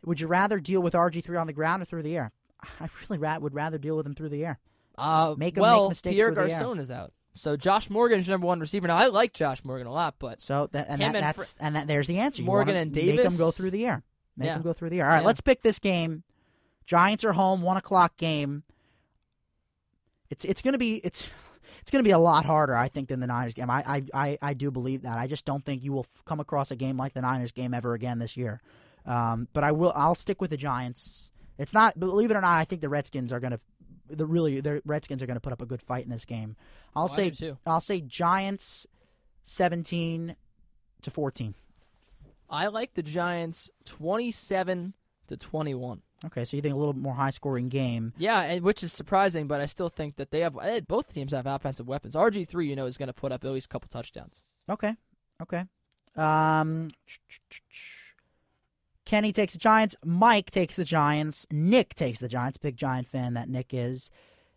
would you rather deal with RG three on the ground or through the air? I really ra- would rather deal with him through the air. Uh, Make him well, make mistakes Pierre through the air. Garcon is out, so Josh Morgan is number one receiver. Now I like Josh Morgan a lot, but So that and, that, and that's and that, there's the answer. You Morgan and make him Davis? go through the air. Make Yeah. him go through the air. All right, Yeah. let's pick this game. Giants are home, one o'clock game. It's it's gonna be it's it's gonna be a lot harder, I think, than the Niners game. I I I, I do believe that. I just don't think you will f- come across a game like the Niners game ever again this year. Um, but I will. I'll stick with the Giants. It's not. Believe it or not, I think the Redskins are gonna. The really the Redskins are going to put up a good fight in this game. I'll Oh, say. I'll say Giants seventeen to fourteen. I like the Giants 27 to 21. Okay, so you think a little more high scoring game. Yeah, and which is surprising, but I still think that they have eh, both teams have offensive weapons. RG three, you know, is going to put up at least a couple touchdowns. Okay, okay. Um, Kenny takes the Giants. Mike takes the Giants. Nick takes the Giants. Big Giant fan that Nick is,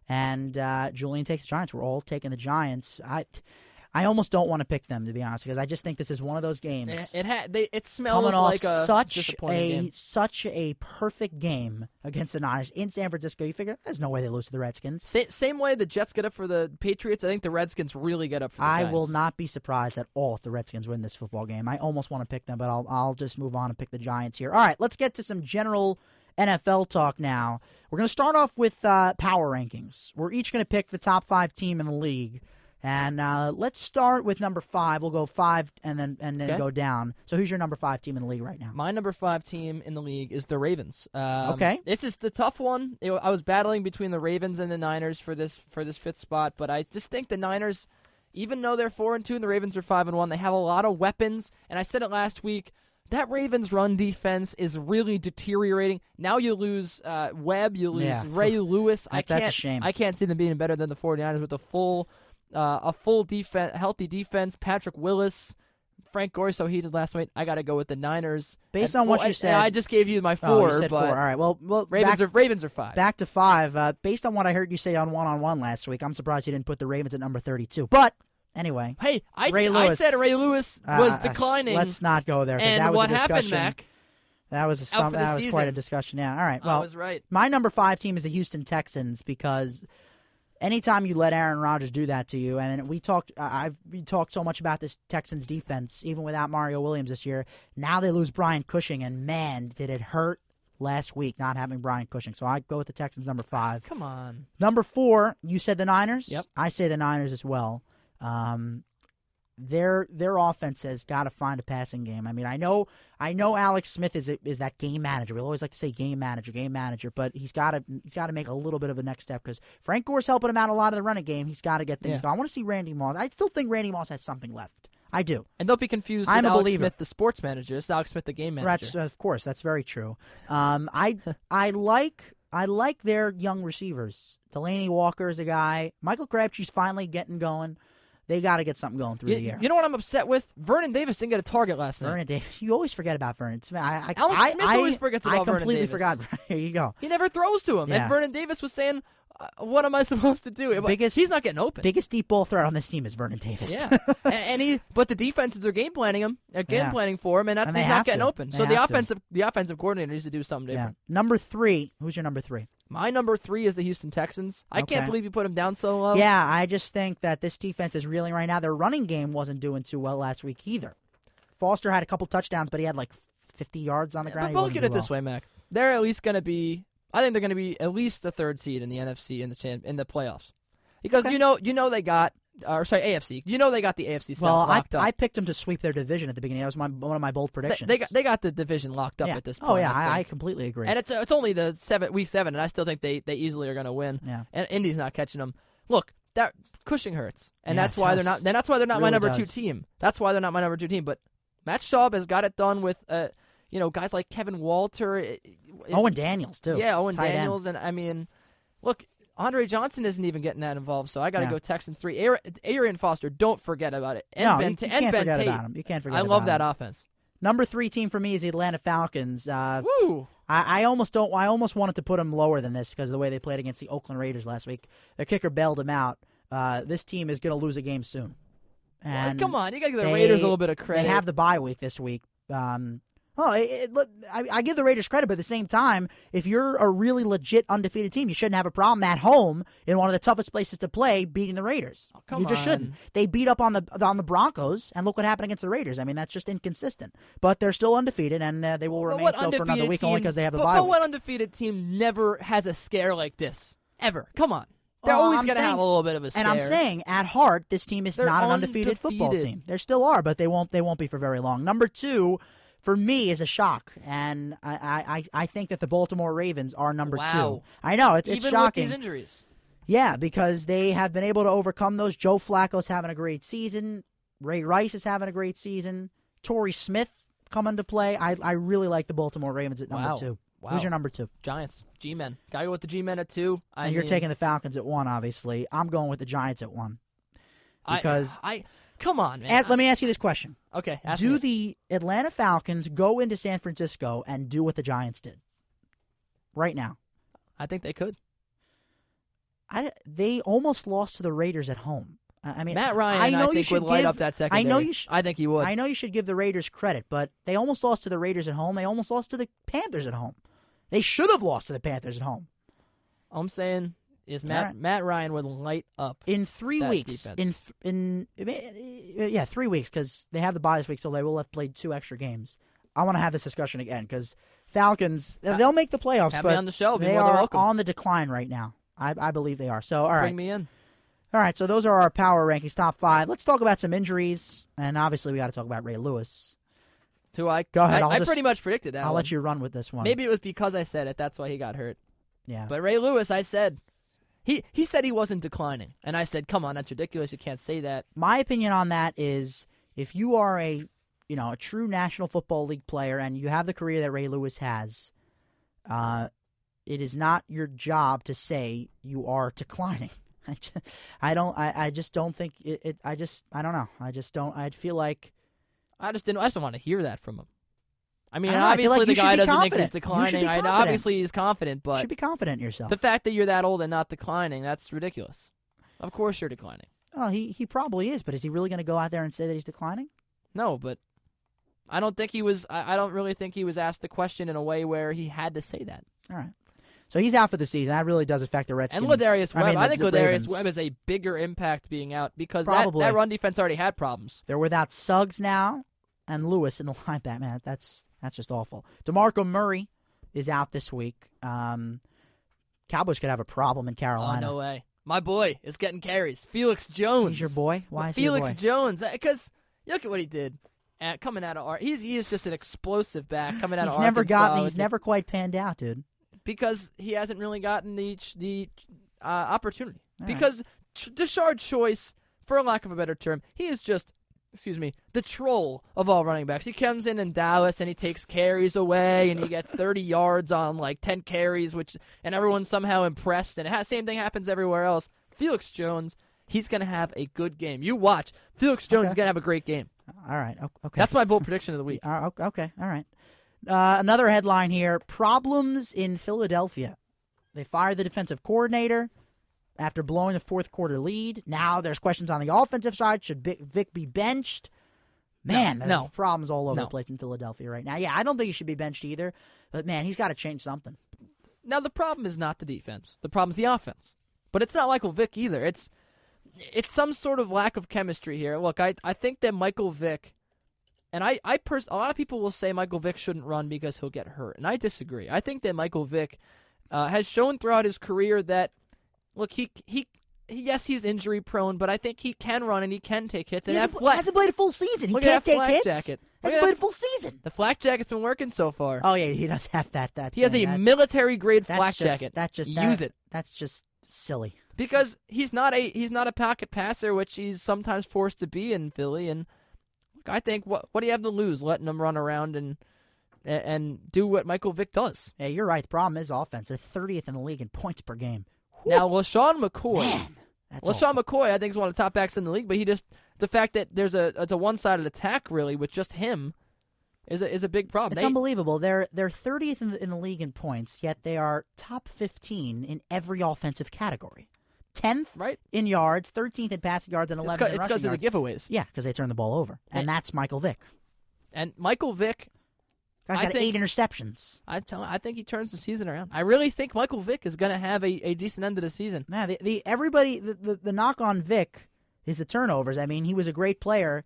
and uh, Julian takes the Giants. We're all taking the Giants. I, I almost don't want to pick them to be honest, because I just think this is one of those games. It, it had they it smells coming off like a such disappointing a game. such a perfect game against the Niners in San Francisco. You figure there's no way they lose to the Redskins. Sa- same way the Jets get up for the Patriots, I think the Redskins really get up for the I Giants. will not be surprised at all if the Redskins win this football game. I almost want to pick them, but I'll I'll just move on and pick the Giants here. All right, let's get to some general NFL talk now. We're going to start off with uh, power rankings. We're each going to pick the top five team in the league, and uh, let's start with number five. We'll go five and then and then Okay. go down. So who's your number five team in the league right now? My number five team in the league is the Ravens. Um, Okay. this is the tough one. Know, I was battling between the Ravens and the Niners for this for this fifth spot, but I just think the Niners, even though they're four and two and the Ravens are five and one, they have a lot of weapons. And I said it last week. That Ravens run defense is really deteriorating. Now you lose uh, Webb, you lose Yeah. Ray Lewis. I That- that's a can't, shame. I can't see them being better than the 49ers with a full, uh, a full defense, healthy defense. Patrick Willis, Frank Gore, so he did last night. I got to go with the Niners. Based At on what four- you I- said- I just gave you my four, oh, you said but four. All right. Well, well, Ravens back, are Ravens are five. back to five. Uh, based on what I heard you say on one on one last week, I'm surprised you didn't put the Ravens at number thirty-two. But anyway, hey, I, Ray s- I Lewis. said Ray Lewis was Uh, declining. Let's not go there. and that was what a discussion. happened, Mac? That was a, some, that was quite a discussion. Yeah. All right. I Well, was right. my number five team is the Houston Texans because anytime you let Aaron Rodgers do that to you, and we talked, I- I've we talked so much about this Texans defense, even without Mario Williams this year. Now they lose Brian Cushing, and man, did it hurt last week not having Brian Cushing. So I go with the Texans number five. Come on. Number four, you said the Niners. Yep. I say the Niners as well. Um, their their offense has got to find a passing game. I mean, I know I know Alex Smith is a, is that game manager. We always like to say game manager, game manager, but he's got to he's got to make a little bit of a next step because Frank Gore's helping him out a lot of the running game. He's got to get things Yeah. going. I want to see Randy Moss. I still think Randy Moss has something left. I do. And don't be confused I'm a Alex believer. Smith, the sports manager. It's Alex Smith, the game manager. That's, of course, that's very true. Um, I I like I like their young receivers. Delanie Walker is a guy. Michael Crabtree's finally getting going. They got to get something going through you, the air. you know what I'm upset with? Vernon Davis didn't get a target last night. Vernon Davis. You always forget about Vernon. I, I, Alex I, Smith I, always forgets I about Vernon completely Davis. forgot. Here you go. He never throws to him. Yeah. And Vernon Davis was saying, what am I supposed to do? Biggest- He's not getting open. Biggest deep ball threat on this team is Vernon Davis. Yeah, and, and he, but the defenses are game planning him, are game Yeah. planning for him, and that's and he's not getting to. open. They So the have to. offensive, the offensive coordinator needs to do something yeah. different. Number three. Who's your number three? My number three is the Houston Texans. I Okay. can't believe you put him down so low. Yeah, I just think that this defense is reeling right now. Their running game wasn't doing too well last week either. Foster had a couple touchdowns, but he had like 50 yards on the ground. but both get it this way, Mac. They're at least going to be. I think they're going to be at least the third seed in the NFC in the champ, in the playoffs, because Okay. you know you know they got or sorry AFC. You know they got the AFC South Well, I, up. I picked them to sweep their division at the beginning. That was my, one of my bold predictions. they, got they got the division locked up yeah. at this point. Oh yeah, I I, I completely agree. and it's it's only the seven week seven, and I still think they, they easily are going to win. yeah. And Indy's not catching them. Look, that Cushing hurts, and Yeah, that's why does. they're not. And that's why they're not my Really number two team. That's why they're not my number two team. But Matt Schaub has got it done with, uh, you know, guys like Kevin Walter. It- it- Owen Daniels too. yeah, Owen Tight end. Daniels, and I mean, look, Andre Johnson isn't even getting that involved. So I got to Yeah. go Texans three. Aaron, Arian Foster, don't forget about it. And no, Ben, you, you and can't Ben forget Tate. about him. You can't forget. I love that him. offense. Number three team for me is the Atlanta Falcons. Uh, Woo! I, I almost don't. I almost wanted to put them lower than this because of the way they played against the Oakland Raiders last week. Their kicker bailed them out. Uh, this team is going to lose a game soon. Well, come on, you got to give the they- Raiders a little bit of credit. They have the bye week this week. Um, well, it, it, look, I, I give the Raiders credit, but at the same time, if you're a really legit undefeated team, you shouldn't have a problem at home in one of the toughest places to play beating the Raiders. Oh, you just shouldn't. They beat up on the on the Broncos, and look what happened against the Raiders. I mean, that's just inconsistent. But they're still undefeated, and uh, they will But remain so for another undefeated week team, only because they have the but, bye but week. what undefeated team never has a scare like this ever? Come on, they're Well, always going to have a little bit of a scare. And I'm saying, at heart, this team is They're not an undefeated, football team. They still are, but they won't. They won't be for very long. Number two, for me, is a shock, and I, I, I I think that the Baltimore Ravens are number Wow. two. I know it's, it's even shocking. with these injuries, Yeah, because they have been able to overcome those. Joe Flacco's having a great season. Ray Rice is having a great season. Torrey Smith coming to play. I I really like the Baltimore Ravens at number Wow. two. Wow. Who's your number two? Giants, G-men, gotta go with the G-men at two. I and you're taking the Falcons at one, obviously. I'm going with the Giants at one. I- because- I, come on, man. As- let me ask you this question. okay, ask do me. the Atlanta Falcons go into San Francisco and do what the Giants did right now? I think they could. I, they almost lost to the Raiders at home. I I mean, Matt Ryan, I know you think should would light give, up that I know you. Sh- I think he would. I know you should give the Raiders credit, but they almost lost to the Raiders at home. They almost lost to the Panthers at home. They should have lost to the Panthers at home. I'm saying is Matt right. Matt Ryan would light up. In three weeks, defense. in th- in eh, yeah, three weeks because they have the bye this week, so they will have played two extra games. I want to have this discussion again because Falcons uh, they'll make the playoffs, have but on the show. Be they are welcome. on the decline right now. I, I believe they are. So all right, Bring me in. all right. So those are our power rankings, top five. Let's talk about some injuries, and obviously we got to talk about Ray Lewis. Who I Go ahead, I, I just- pretty much predicted that. I'll one. let you run with this one. Maybe it was because I said it. That's why he got hurt. yeah. But Ray Lewis, I said he he said he wasn't declining, and I said, "Come on, that's ridiculous. You can't say that." my opinion on that is if you are a you know a true National Football League player and you have the career that Ray Lewis has, uh, it is not your job to say you are declining. I, ju- I don't. I, I just don't think it, it. I just. I don't know. I just don't. I feel like I just didn't. I just don't want to hear that from him. I mean, I don't I obviously like the guy doesn't think he's. You declining. I know, obviously he's confident, you but should be confident in yourself. the fact that you're that old and not declining, that's ridiculous. Of course you're declining. oh, he he probably is, but is he really going to go out there and say that he's declining? No, but I don't think he was. I, I don't really think he was asked the question in a way where he had to say that. All right. So he's out for the season. That really does affect the Redskins. And Lardarius I Webb, mean, I, think Lardarius Webb is a bigger impact being out because that, that run defense already had problems. They're without Suggs now and Lewis in the linebacker. Man, that's that's just awful. Demarco Murray is out this week. Um, Cowboys could have a problem in Oh Carolina. no way! My boy is getting carries. Felix Jones. He's your boy. Why is he Felix boy? Jones? Because look at what he did. At, coming out of Ar- he's he is just an explosive back coming out He's of never Arkansas gotten. He's never quite panned out, dude. because he hasn't really gotten the the uh, opportunity. All right. because Ch- Tashard Choice, for lack of a better term, he is just excuse me the troll of all running backs. He comes in in Dallas and he takes carries away and he gets 30 yards on like 10 carries, which and everyone's somehow impressed. And it has, same thing happens everywhere else. Felix Jones. He's gonna have a good game. You watch. Felix Jones Okay. is gonna have a great game. All right. Okay. That's my bold prediction of the week. Uh, okay. All right. Uh, another headline here: Problems in Philadelphia. They fired the defensive coordinator. After blowing the fourth quarter lead. Now there's questions on the offensive side. Should Vick, be benched? Man, there's no. problems all over No. the place in Philadelphia right now. Yeah, I don't think he should be benched either. But man, he's got to change something. Now the problem is not the defense. The problem is the offense. But it's not Michael Vick either. It's it's some sort of lack of chemistry here. Look, I I think that Michael Vick and I I pers- a lot of people will say Michael Vick shouldn't run because he'll get hurt, and I disagree. I think that Michael Vick uh, has shown throughout his career that look he he. Yes, he's injury prone, but I think he can run and he can take hits. He And hasn't, that hasn't played a full season. He Look can't at take hits. jacket. Hasn't played a full season. the flak jacket's been working so far. Oh yeah, he does have that. That he has thing. a That- military grade flak just, jacket. That's just use that- it. That's just silly. because he's not a he's not a pocket passer, which he's sometimes forced to be in Philly. And look, I think what what do you have to lose letting him run around and and, and do what Michael Vick does? Yeah, you're right. The problem is offense. They're 30th in the league in points per game. Now, LeSean McCoy, Man, LeSean awful. McCoy, I think is one of the top backs in the league. But he just the fact that there's a it's a one sided attack really with just him is a, is a big problem. It's They- unbelievable. They're they're 30th in the, in the league in points, yet they are top 15 in every offensive category. 10th right? in yards, 13th in passing yards, and 11th it's because of the giveaways. yeah, because they turn the ball over, and Yeah. that's Michael Vick. And Michael Vick, Guy's I got think- eight interceptions. I tell I think he turns the season around. I really think Michael Vick is going to have a, a decent end of the season. Yeah, the, the everybody the, the the knock on Vick is the turnovers. I mean, he was a great player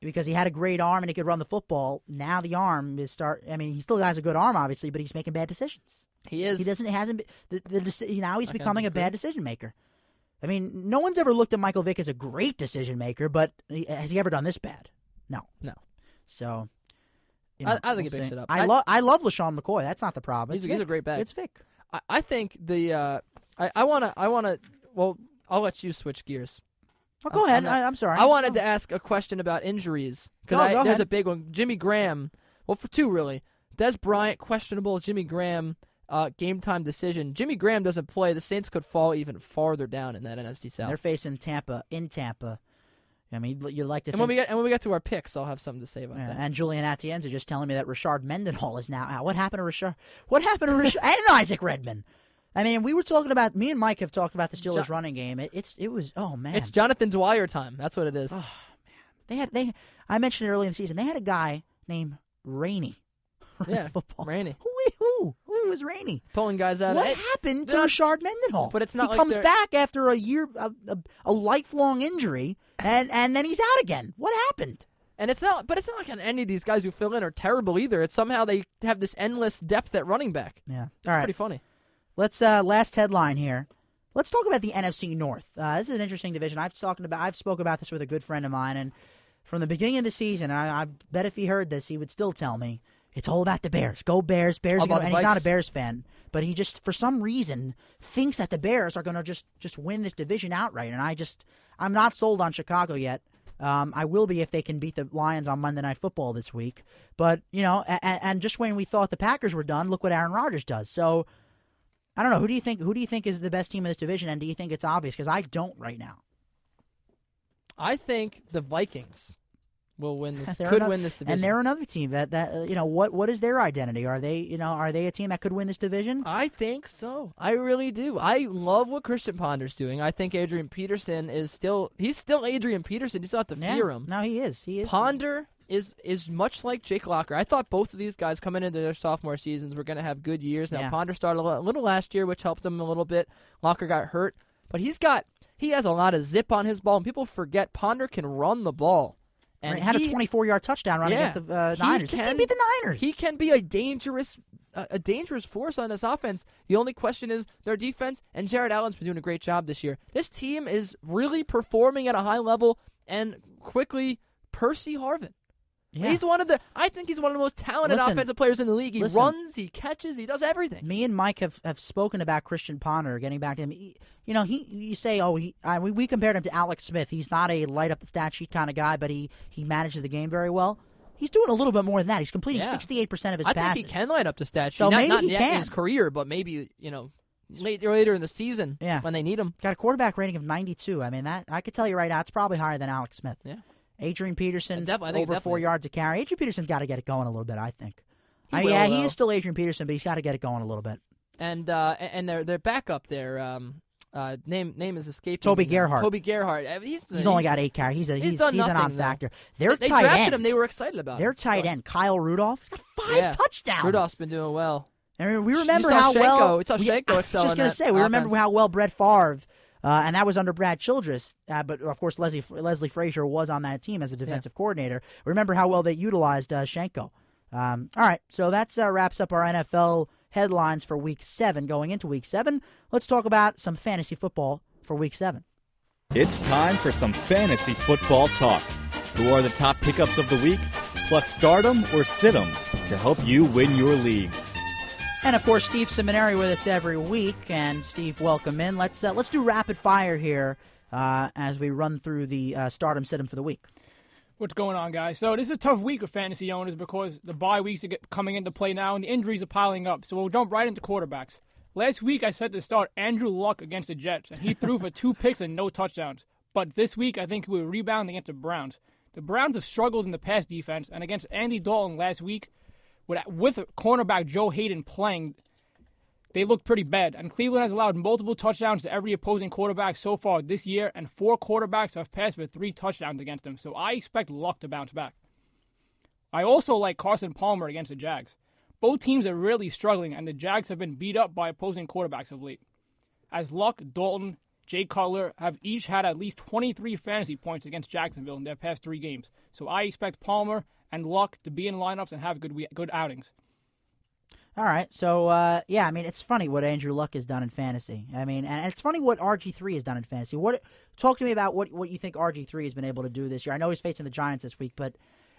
because he had a great arm and he could run the football. Now the arm is start. I mean, he still has a good arm, obviously, but he's making bad decisions. He is. He doesn't hasn't been the, the now he's I becoming a bad decision maker. I mean, no one's ever looked at Michael Vick as a great decision maker, but he- has he ever done this bad? No. No. So. You I- know, I think we'll he picks it up. I, I- love I love LeSean McCoy. That's not the problem. He's a- he's a great back. It's Vick. I, I think the uh, I I want to I want to well I'll let you switch gears. Oh, go I'm- ahead. I'm not- I, I'm sorry. I wanted Oh. to ask a question about injuries because No, there's a big one. Jimmy Graham. Well, for two really. Dez Bryant questionable. Jimmy Graham uh, game time decision. Jimmy Graham doesn't play. The Saints could fall even farther down in that NFC South. They're facing Tampa in Tampa. I mean, you'd like to and think. when we get and when we get to our picks, I'll have something to say about Yeah, that. and Julian Atienza just telling me that Rashard Mendenhall is now out. What happened to Rashard? What happened to Rashard and Isaac Redman? I mean, we were talking about. Me and Mike have talked about the Steelers Jo- running game. It, it's it was oh man. It's Jonathan Dwyer time. That's what it is. Oh man, they had they. I mentioned it early in the season. They had a guy named Rainey. Yeah, football. Rainey. Who who who was Rainey? Pulling guys out. What It- happened to not- Rashard Mendenhall? But it's not he like comes they're- back after a year, a, a, a lifelong injury, and and then he's out again. What happened? And it's not, but it's not like any of these guys who fill in are terrible either. It's somehow they have this endless depth at running back. Yeah. It's All right. pretty funny. Let's uh last headline here. Let's talk about the NFC North. Uh, this is an interesting division. I've talked about I've spoke about this with a good friend of mine, and from the beginning of the season, I, I bet if he heard this, he would still tell me it's all about the Bears. Go Bears, Bears. All gonna-" about the and he's not a Bears fan, but he just for some reason thinks that the Bears are going to just just win this division outright. And I just I'm not sold on Chicago yet. Um, I will be if they can beat the Lions on Monday Night Football this week. But you know, and, and just when we thought the Packers were done, look what Aaron Rodgers does. So I don't know. Who do you think? Who do you think is the best team in this division? And do you think it's obvious? Because I don't right now. I think the Vikings will win this. Could ano- win this division. And they're another team that that uh, you know what what is their identity? Are they you know are they a team that could win this division? I think so. I really do. I love what Christian Ponder's doing. I think Adrian Peterson is still he's still Adrian Peterson. You still have to Yeah. fear him. No, he is. He is. Ponder is is much like Jake Locker. I thought both of these guys coming into their sophomore seasons were going to have good years. Now Yeah. Ponder started a a little last year, which helped him a little bit. Locker got hurt, but he's got he has a lot of zip on his ball, and people forget Ponder can run the ball. And had he- a 24 yard touchdown run Yeah. against the uh, He Niners. Can- team beat the Niners. He can be a dangerous, a a dangerous force on this offense. The only question is their defense, and Jared Allen's been doing a great job this year. This team is really performing at a high level, and quickly, Percy Harvin. Yeah. He's one of the. I think he's one of the most talented Listen, offensive players in the league. He listen. runs, he catches, he does everything. Me and Mike have, have spoken about Christian Ponder. Getting back to him, He- you know, he you say, oh, he uh, we we compared him to Alex Smith. He's not a light up the stat sheet kind of guy, but he he manages the game very well. He's doing a little bit more than that. He's completing 68 percent of his I passes. think he can light up the stat sheet. So not maybe not he yet can. in his career, but maybe you know later later in the season Yeah. when they need him. Got a quarterback rating of 92. I mean, that I could tell you right now, it's probably higher than Alex Smith. Yeah. Adrian Peterson def- I think it over four is. yards a carry. Adrian Peterson's got to get it going a little bit. I think. He I will, yeah, he is still Adrian Peterson, but he's got to get it going a little bit. and uh, and their their backup there, um, Uh, name name is escaping. Toby. Gerhart. Toby Gerhart. Uh, He's, He's only got eight carries. He's a, he's he's, done he's a nothing, non-factor. though. Their they tight drafted end. him. They were excited about Their him. tight end, Kyle Rudolph. He's got five Yeah. touchdowns. Rudolph's been doing well. I mean, we remember how Shiancoe- well we saw we- Shiancoe I was just gonna say we remember how well Brett Favre, uh, and that was under Brad Childress. Uh, but of course, Leslie Leslie Frazier was on that team as a defensive coordinator. Remember how well they utilized uh, Shiancoe. Um, all right, so that uh, wraps up our NFL headlines for Week Seven. Going into Week Seven, let's talk about some fantasy football for Week Seven. It's time for some fantasy football talk. Who are the top pickups of the week? Plus, start 'em or sit 'em to help you win your league. And of course, Steve Seminary with us every week. And Steve, welcome in. Let's uh, let's do rapid fire here uh, as we run through the uh, stardom sit 'em for the week. What's going on, guys? So this is a tough week for fantasy owners because the bye weeks are coming into play now and the injuries are piling up. So we'll jump right into quarterbacks. Last week I said to start Andrew Luck against the Jets, and he threw for two picks and no touchdowns. But this week I think he will rebound against the Browns. The Browns have struggled in the pass defense, and against Andy Dalton last week, with with cornerback Joe Haden playing, they look pretty bad. And Cleveland has allowed multiple touchdowns to every opposing quarterback so far this year, and four quarterbacks have passed for three touchdowns against them. So I expect Luck to bounce back. I also like Carson Palmer against the Jags. Both teams are really struggling, and the Jags have been beat up by opposing quarterbacks of late. As Luck, Dalton, Jay Cutler have each had at least 23 fantasy points against Jacksonville in their past three games. So I expect Palmer and Luck to be in lineups and have good good outings. All right, so uh, yeah, I mean it's funny what Andrew Luck has done in fantasy. I mean, and it's funny what RG three has done in fantasy. What talk to me about what what you think RG three has been able to do this year? I know he's facing the Giants this week, but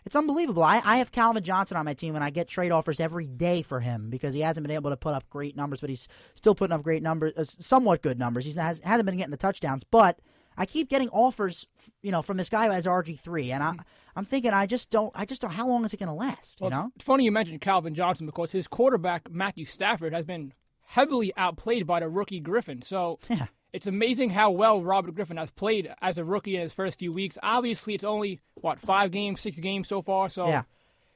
it's unbelievable. I, I have Calvin Johnson on my team, and I get trade offers every day for him because he hasn't been able to put up great numbers, but he's still putting up great numbers, uh, somewhat good numbers. He's has, hasn't been getting the touchdowns, but I keep getting offers, you know, from this guy who has RG three, and I I'm thinking I just don't I just don't how long is it going to last? Well, you know, it's, funny you mentioned Calvin Johnson because his quarterback Matthew Stafford has been heavily outplayed by the rookie Griffin. So Yeah. it's amazing how well Robert Griffin has played as a rookie in his first few weeks. Obviously, it's only what five games, six games so far. So Yeah.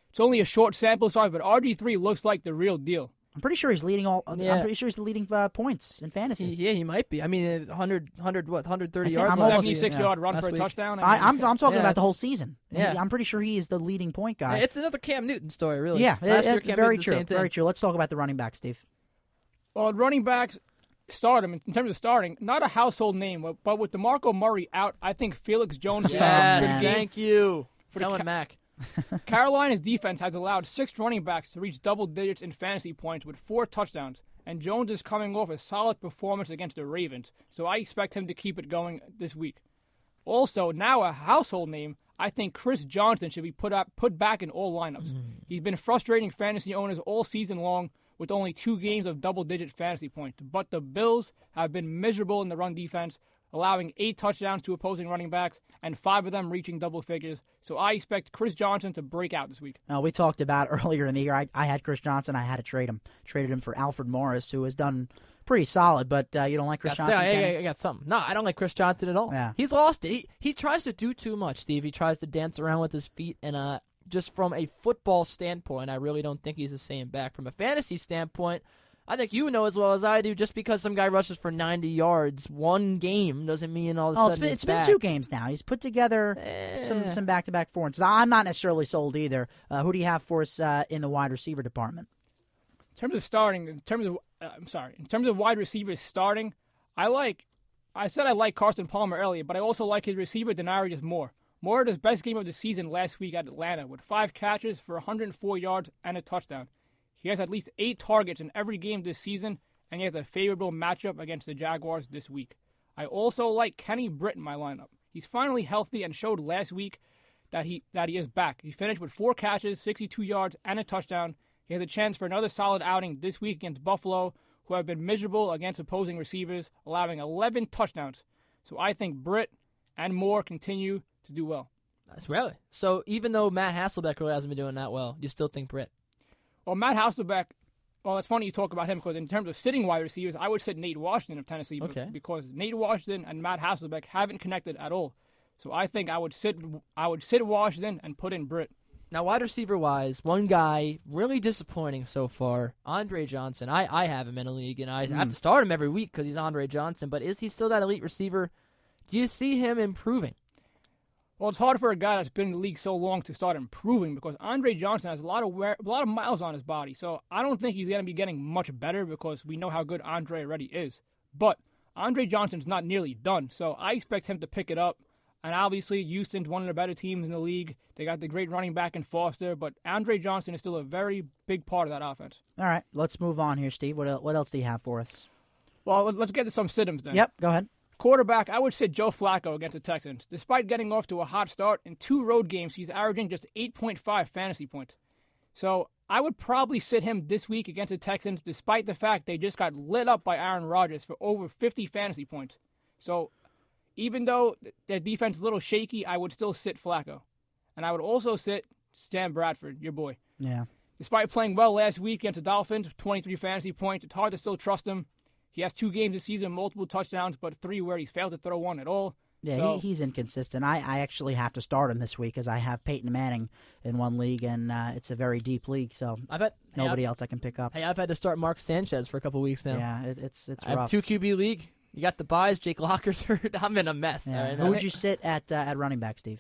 it's only a short sample size. But RG three looks like the real deal. I'm pretty sure he's leading all. Yeah. I'm pretty sure he's the leading uh, points in fantasy. He, yeah, he might be. I mean, 100, 100 what, 130 yards. I'm last almost- season. 76 Yeah, yard run last for a week. touchdown. I, I'm I'm talking Yeah, about the whole season. yeah. He- I'm pretty sure he is the leading point guy. It's another Cam Newton story, really. yeah, Last it- year, Cam very Newton true. Very true. Let's talk about the running back, Steve. Well, running backs start him in terms of starting. Not a household name, but- but with Demarco Murray out, I think Felix Jones should have Yes, thank you. For the Tell him Ca- Mac. Carolina's defense has allowed six running backs to reach double digits in fantasy points with four touchdowns, and Jones is coming off a solid performance against the Ravens, so I expect him to keep it going this week. Also, now a household name, I think Chris Johnson should be put up, put back in all lineups. Mm. He's been frustrating fantasy owners all season long with only two games of double-digit fantasy points, but the Bills have been miserable in the run defense, allowing eight touchdowns to opposing running backs and five of them reaching double figures. So I expect Chris Johnson to break out this week. Now, we talked about earlier in the year. I, I had Chris Johnson. I had to trade him. Traded him for Alfred Morris, who has done pretty solid. But uh, you don't like Chris Gotta Johnson? say, I, I- I got something. No, I don't like Chris Johnson at all. Yeah. He's lost it. He, he tries to do too much, Steve. He tries to dance around with his feet, and uh, just from a football standpoint, I really don't think he's the same back. From a fantasy standpoint, I think you know as well as I do. Just because some guy rushes for 90 yards one game doesn't mean all of a Oh, sudden it's been, it's been two games now. He's put together some Eh. some back to back fours. I'm not necessarily sold either. Uh, who do you have for us uh, in the wide receiver department? In terms of starting, in terms of uh, I'm sorry, in terms of wide receivers starting, I like. I said I like Carson Palmer earlier, but I also like his receiver Denarius Moore. Moore had his best game of the season last week at Atlanta with five catches for 104 yards and a touchdown. He has at least eight targets in every game this season, and he has a favorable matchup against the Jaguars this week. I also like Kenny Britt in my lineup. He's finally healthy and showed last week that he that he is back. He finished with four catches, 62 yards, and a touchdown. He has a chance for another solid outing this week against Buffalo, who have been miserable against opposing receivers, allowing 11 touchdowns. So I think Britt and Moore continue to do well. That's really. So even though Matt Hasselbeck really hasn't been doing that well, you still think Britt? Well, Matt Hasselbeck, well, it's funny you talk about him because in terms of sitting wide receivers, I would sit Nate Washington of Tennessee Okay. because Nate Washington and Matt Hasselbeck haven't connected at all. So I think I would sit I would sit Washington and put in Britt. Now, wide receiver wise, one guy really disappointing so far, Andre Johnson. I, I have him in a league, and I hmm. have to start him every week because he's Andre Johnson. But is he still that elite receiver? Do you see him improving? Well, it's hard for a guy that's been in the league so long to start improving because Andre Johnson has a lot of wear, a lot of miles on his body. So I don't think he's going to be getting much better because we know how good Andre already is. But Andre Johnson's not nearly done, so I expect him to pick it up. And obviously, Houston's one of the better teams in the league. They got the great running back in Foster, but Andre Johnson is still a very big part of that offense. All right, let's move on here, Steve. What what else do you have for us? Well, let- let's get to some sit-ins then. Yep, go ahead. Quarterback, I would sit Joe Flacco against the Texans. Despite getting off to a hot start in two road games, he's averaging just 8.5 fantasy points. So I would probably sit him this week against the Texans, despite the fact they just got lit up by Aaron Rodgers for over 50 fantasy points. So even though th- their defense is a little shaky, I would still sit Flacco. And I would also sit Stan Bradford, your boy. Yeah. Despite playing well last week against the Dolphins, 23 fantasy points, it's hard to still trust him. He has two games this season, multiple touchdowns, but three where he's failed to throw one at all. Yeah, So- he, he's inconsistent. I, I actually have to start him this week because I have Peyton Manning in one league, and uh, it's a very deep league, so I bet nobody I've- else I can pick up. Hey, I've had to start Mark Sanchez for a couple weeks now. Yeah, it, it's it's I have rough. two QB league. You got the byes. Jake Locker's hurt. I'm in a mess. Yeah. all right? Who would you sit at uh, at running back, Steve?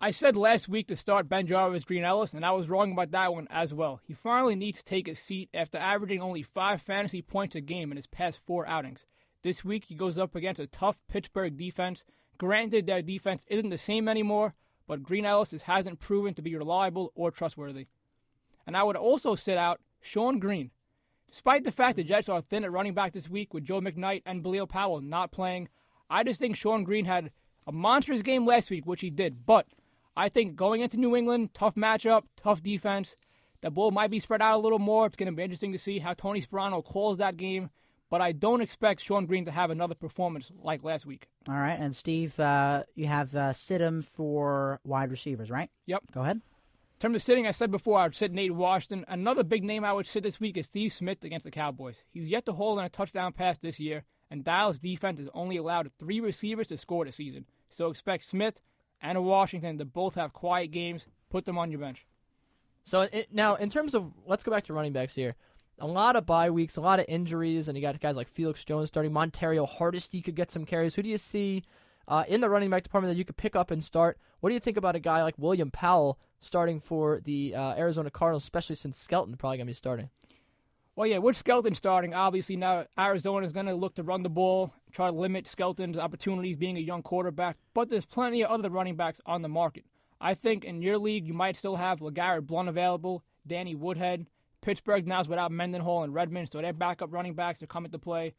I said last week to start BenJarvus Green Ellis, and I was wrong about that one as well. He finally needs to take a seat after averaging only five fantasy points a game in his past four outings. This week he goes up against a tough Pittsburgh defense. Granted, their defense isn't the same anymore, but Green Ellis hasn't proven to be reliable or trustworthy. And I would also sit out Shonn Greene. Despite the fact the Jets are thin at running back this week with Joe McKnight and Bilal Powell not playing, I just think Shonn Greene had a monstrous game last week, which he did. But I think going into New England, tough matchup, tough defense. The ball might be spread out a little more. It's going to be interesting to see how Tony Sparano calls that game. But I don't expect Shonn Greene to have another performance like last week. All right, and Steve, uh, you have uh, sit him for wide receivers, right? Yep. Go ahead. In terms of sitting, I said before I would sit Nate Washington. Another big name I would sit this week is Steve Smith against the Cowboys. He's yet to hold on a touchdown pass this year, and Dallas defense has only allowed three receivers to score this season. So expect Smith and Washington to both have quiet games. Put them on your bench. So it, now, in terms of let's go back to running backs here. A lot of bye weeks, a lot of injuries, and you got guys like Felix Jones starting. Montario Hardesty could get some carries. Who do you see uh, in the running back department that you could pick up and start? What do you think about a guy like William Powell starting for the uh, Arizona Cardinals, especially since Skelton probably gonna be starting? Well, yeah, with Skelton starting, obviously now Arizona is going to look to run the ball, try to limit Skelton's opportunities being a young quarterback. But there's plenty of other running backs on the market. I think in your league you might still have LeGarrette Blunt available, Danny Woodhead. Pittsburgh now is without Mendenhall and Redman, so their backup running backs are coming to play.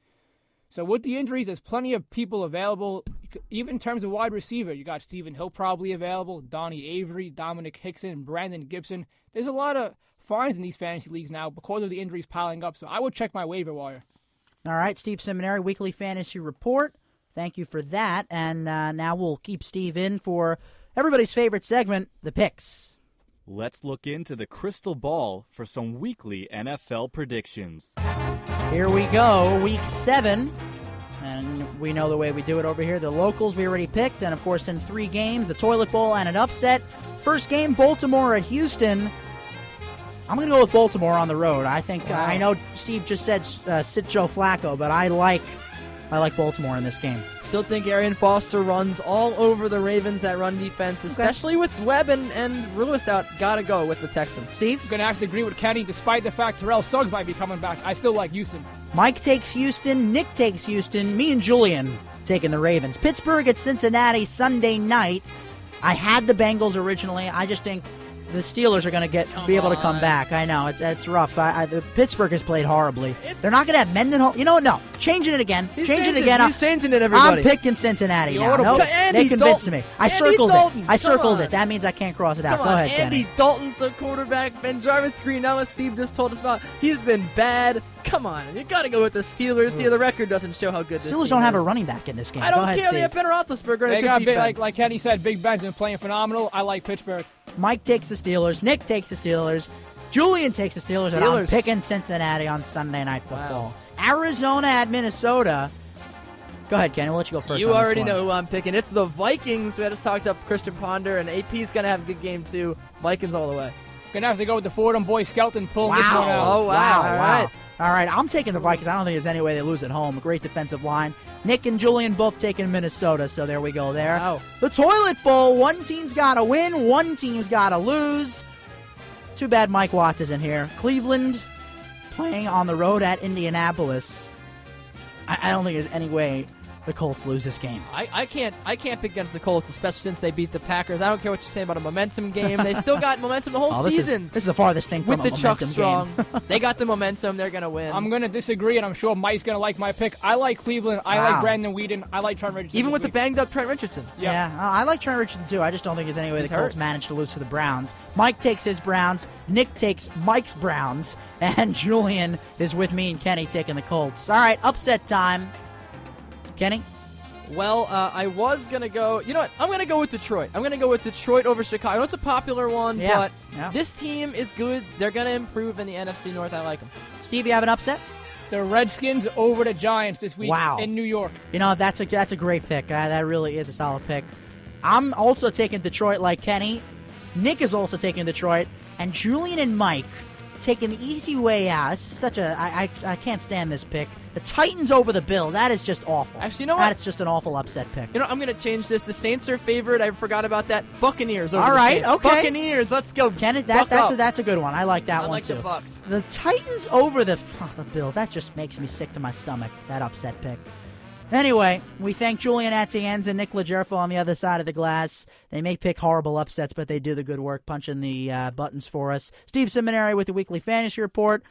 So with the injuries, there's plenty of people available. Even in terms of wide receiver, you got Stephen Hill probably available, Donnie Avery, Domenik Hixon, Brandon Gibson. There's a lot of finds in these fantasy leagues now because of the injuries piling up. So I would check my waiver wire. All right, Steve Seminary Weekly Fantasy Report. Thank you for that. And uh, now we'll keep Steve in for everybody's favorite segment, the picks. Let's look into the crystal ball for some weekly NFL predictions. Here we go, week seven. And we know the way we do it over here. The locals we already picked, and of course, in three games, the toilet bowl and an upset. First game, Baltimore at Houston. I'm going to go with Baltimore on the road. I think Wow. I know Steve just said uh, sit Joe Flacco, but I like I like Baltimore in this game. Still think Arian Foster runs all over the Ravens that run defense, especially with Webb and, and Lewis out. Gotta go with the Texans. Steve, I'm gonna have to agree with Kenny, despite the fact Terrell Suggs might be coming back. I still like Houston. Mike takes Houston, Nick takes Houston, me and Julian taking the Ravens. Pittsburgh at Cincinnati Sunday night. I had the Bengals originally. I just think the Steelers are going to get be able to come on. back. I know it's it's rough. I, I, the Pittsburgh has played horribly. They're not going to have Mendenhall. You know what? No, changing it again. He's changing it again. he's changing it, everybody. I'm picking Cincinnati The now. audible- Nope, Andy they convinced Dalton. me. I Andy circled Dalton, it. I circled it. That means I can't cross it out. Come Go on, ahead, Andy Kenny. Dalton's the quarterback. BenJarvus Green as Steve just told us about. He's been bad. Come on, you got to go with the Steelers here. The record doesn't show how good this Steelers team don't have a running back in this game. I don't ahead, care. Steve. They have Ben Roethlisberger and They got big, like like Kenny said, Big Ben's been playing phenomenal. I like Pittsburgh. Mike takes the Steelers. Nick takes the Steelers. Julian takes the Steelers, and I'm picking Cincinnati on Sunday Night Football. Arizona at Minnesota. Go ahead, Kenny. We'll let you go first. You on this already one. know who I'm picking. It's the Vikings. We just talked up Christian Ponder, and AP's going to have a good game, too. Vikings all the way. Gonna have to go with the Fordham boy Skelton pulling this one out. Oh, wow. Wow, All wow. All right, I'm taking the Vikings. I don't think there's any way they lose at home. A great defensive line. Nick and Julian both taking Minnesota, so there we go there. Wow. The Toilet Bowl. One team's got to win, one team's got to lose. Too bad Mike Watts isn't here. Cleveland playing on the road at Indianapolis. I, I don't think there's any way the Colts lose this game. I, I can't I can't pick against the Colts, especially since they beat the Packers. I don't care what you're saying about a momentum game. They still got momentum the whole Oh, this season. is this is the farthest thing with from the a Chuck momentum Strong, they got the momentum. They're gonna win. I'm gonna disagree, and I'm sure Mike's gonna like my pick. I like Cleveland. I Wow. like Brandon Weeden. I like Trent Richardson. Even this with the banged up Trent Richardson. Yeah. Yeah, I I like Trent Richardson too. I just don't think there's any way He's the Colts hurt. managed to lose to the Browns. Mike takes his Browns, Nick takes Mike's Browns, and Julian is with me and Kenny taking the Colts. All right, upset time. Kenny? Well, uh, I was gonna go. You know what? I'm gonna go with Detroit. I'm gonna go with Detroit over Chicago. I know it's a popular one, Yeah, but yeah. this team is good. They're gonna improve in the NFC North. I like them. Steve, you have an upset? The Redskins over the Giants this week Wow. in New York. You know, that's a that's a great pick. Uh, that really is a solid pick. I'm also taking Detroit like Kenny. Nick is also taking Detroit, and Julian and Mike taking the easy way out. This is such a I I, I can't stand this pick. The Titans over the Bills. That is just awful. Actually, you know what? That's just an awful upset pick. You know, I'm gonna change this. The Saints are favored. I forgot about that. Buccaneers over All the right, Saints. okay. Buccaneers. Let's go. Can it, Buck that, that's up. a, that's a good one. I like that I one like too. the Bucks. The Titans over the oh, the Bills. That just makes me sick to my stomach. That upset pick. Anyway, we thank Julian Atienza and Nick Lajerfo on the other side of the glass. They may pick horrible upsets, but they do the good work punching the uh, buttons for us. Steve Seminary with the weekly fantasy report.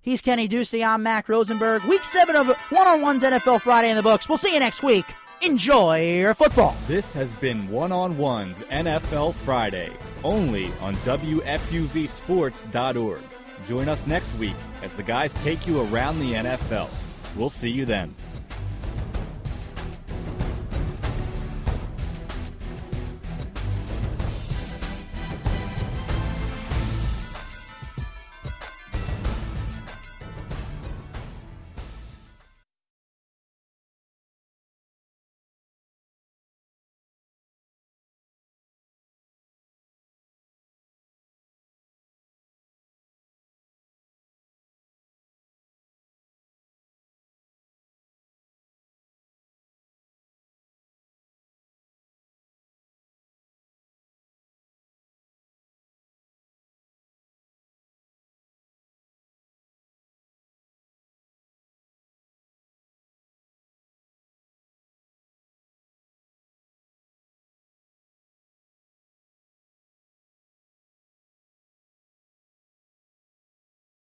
He's Kenny Ducey. I'm Mac Rosenberg. Week seven of One on One's NFL Friday in the books. We'll see you next week. Enjoy your football. This has been One on One's NFL Friday, only on WFUVSports.org. Join us next week as the guys take you around the NFL. We'll see you then.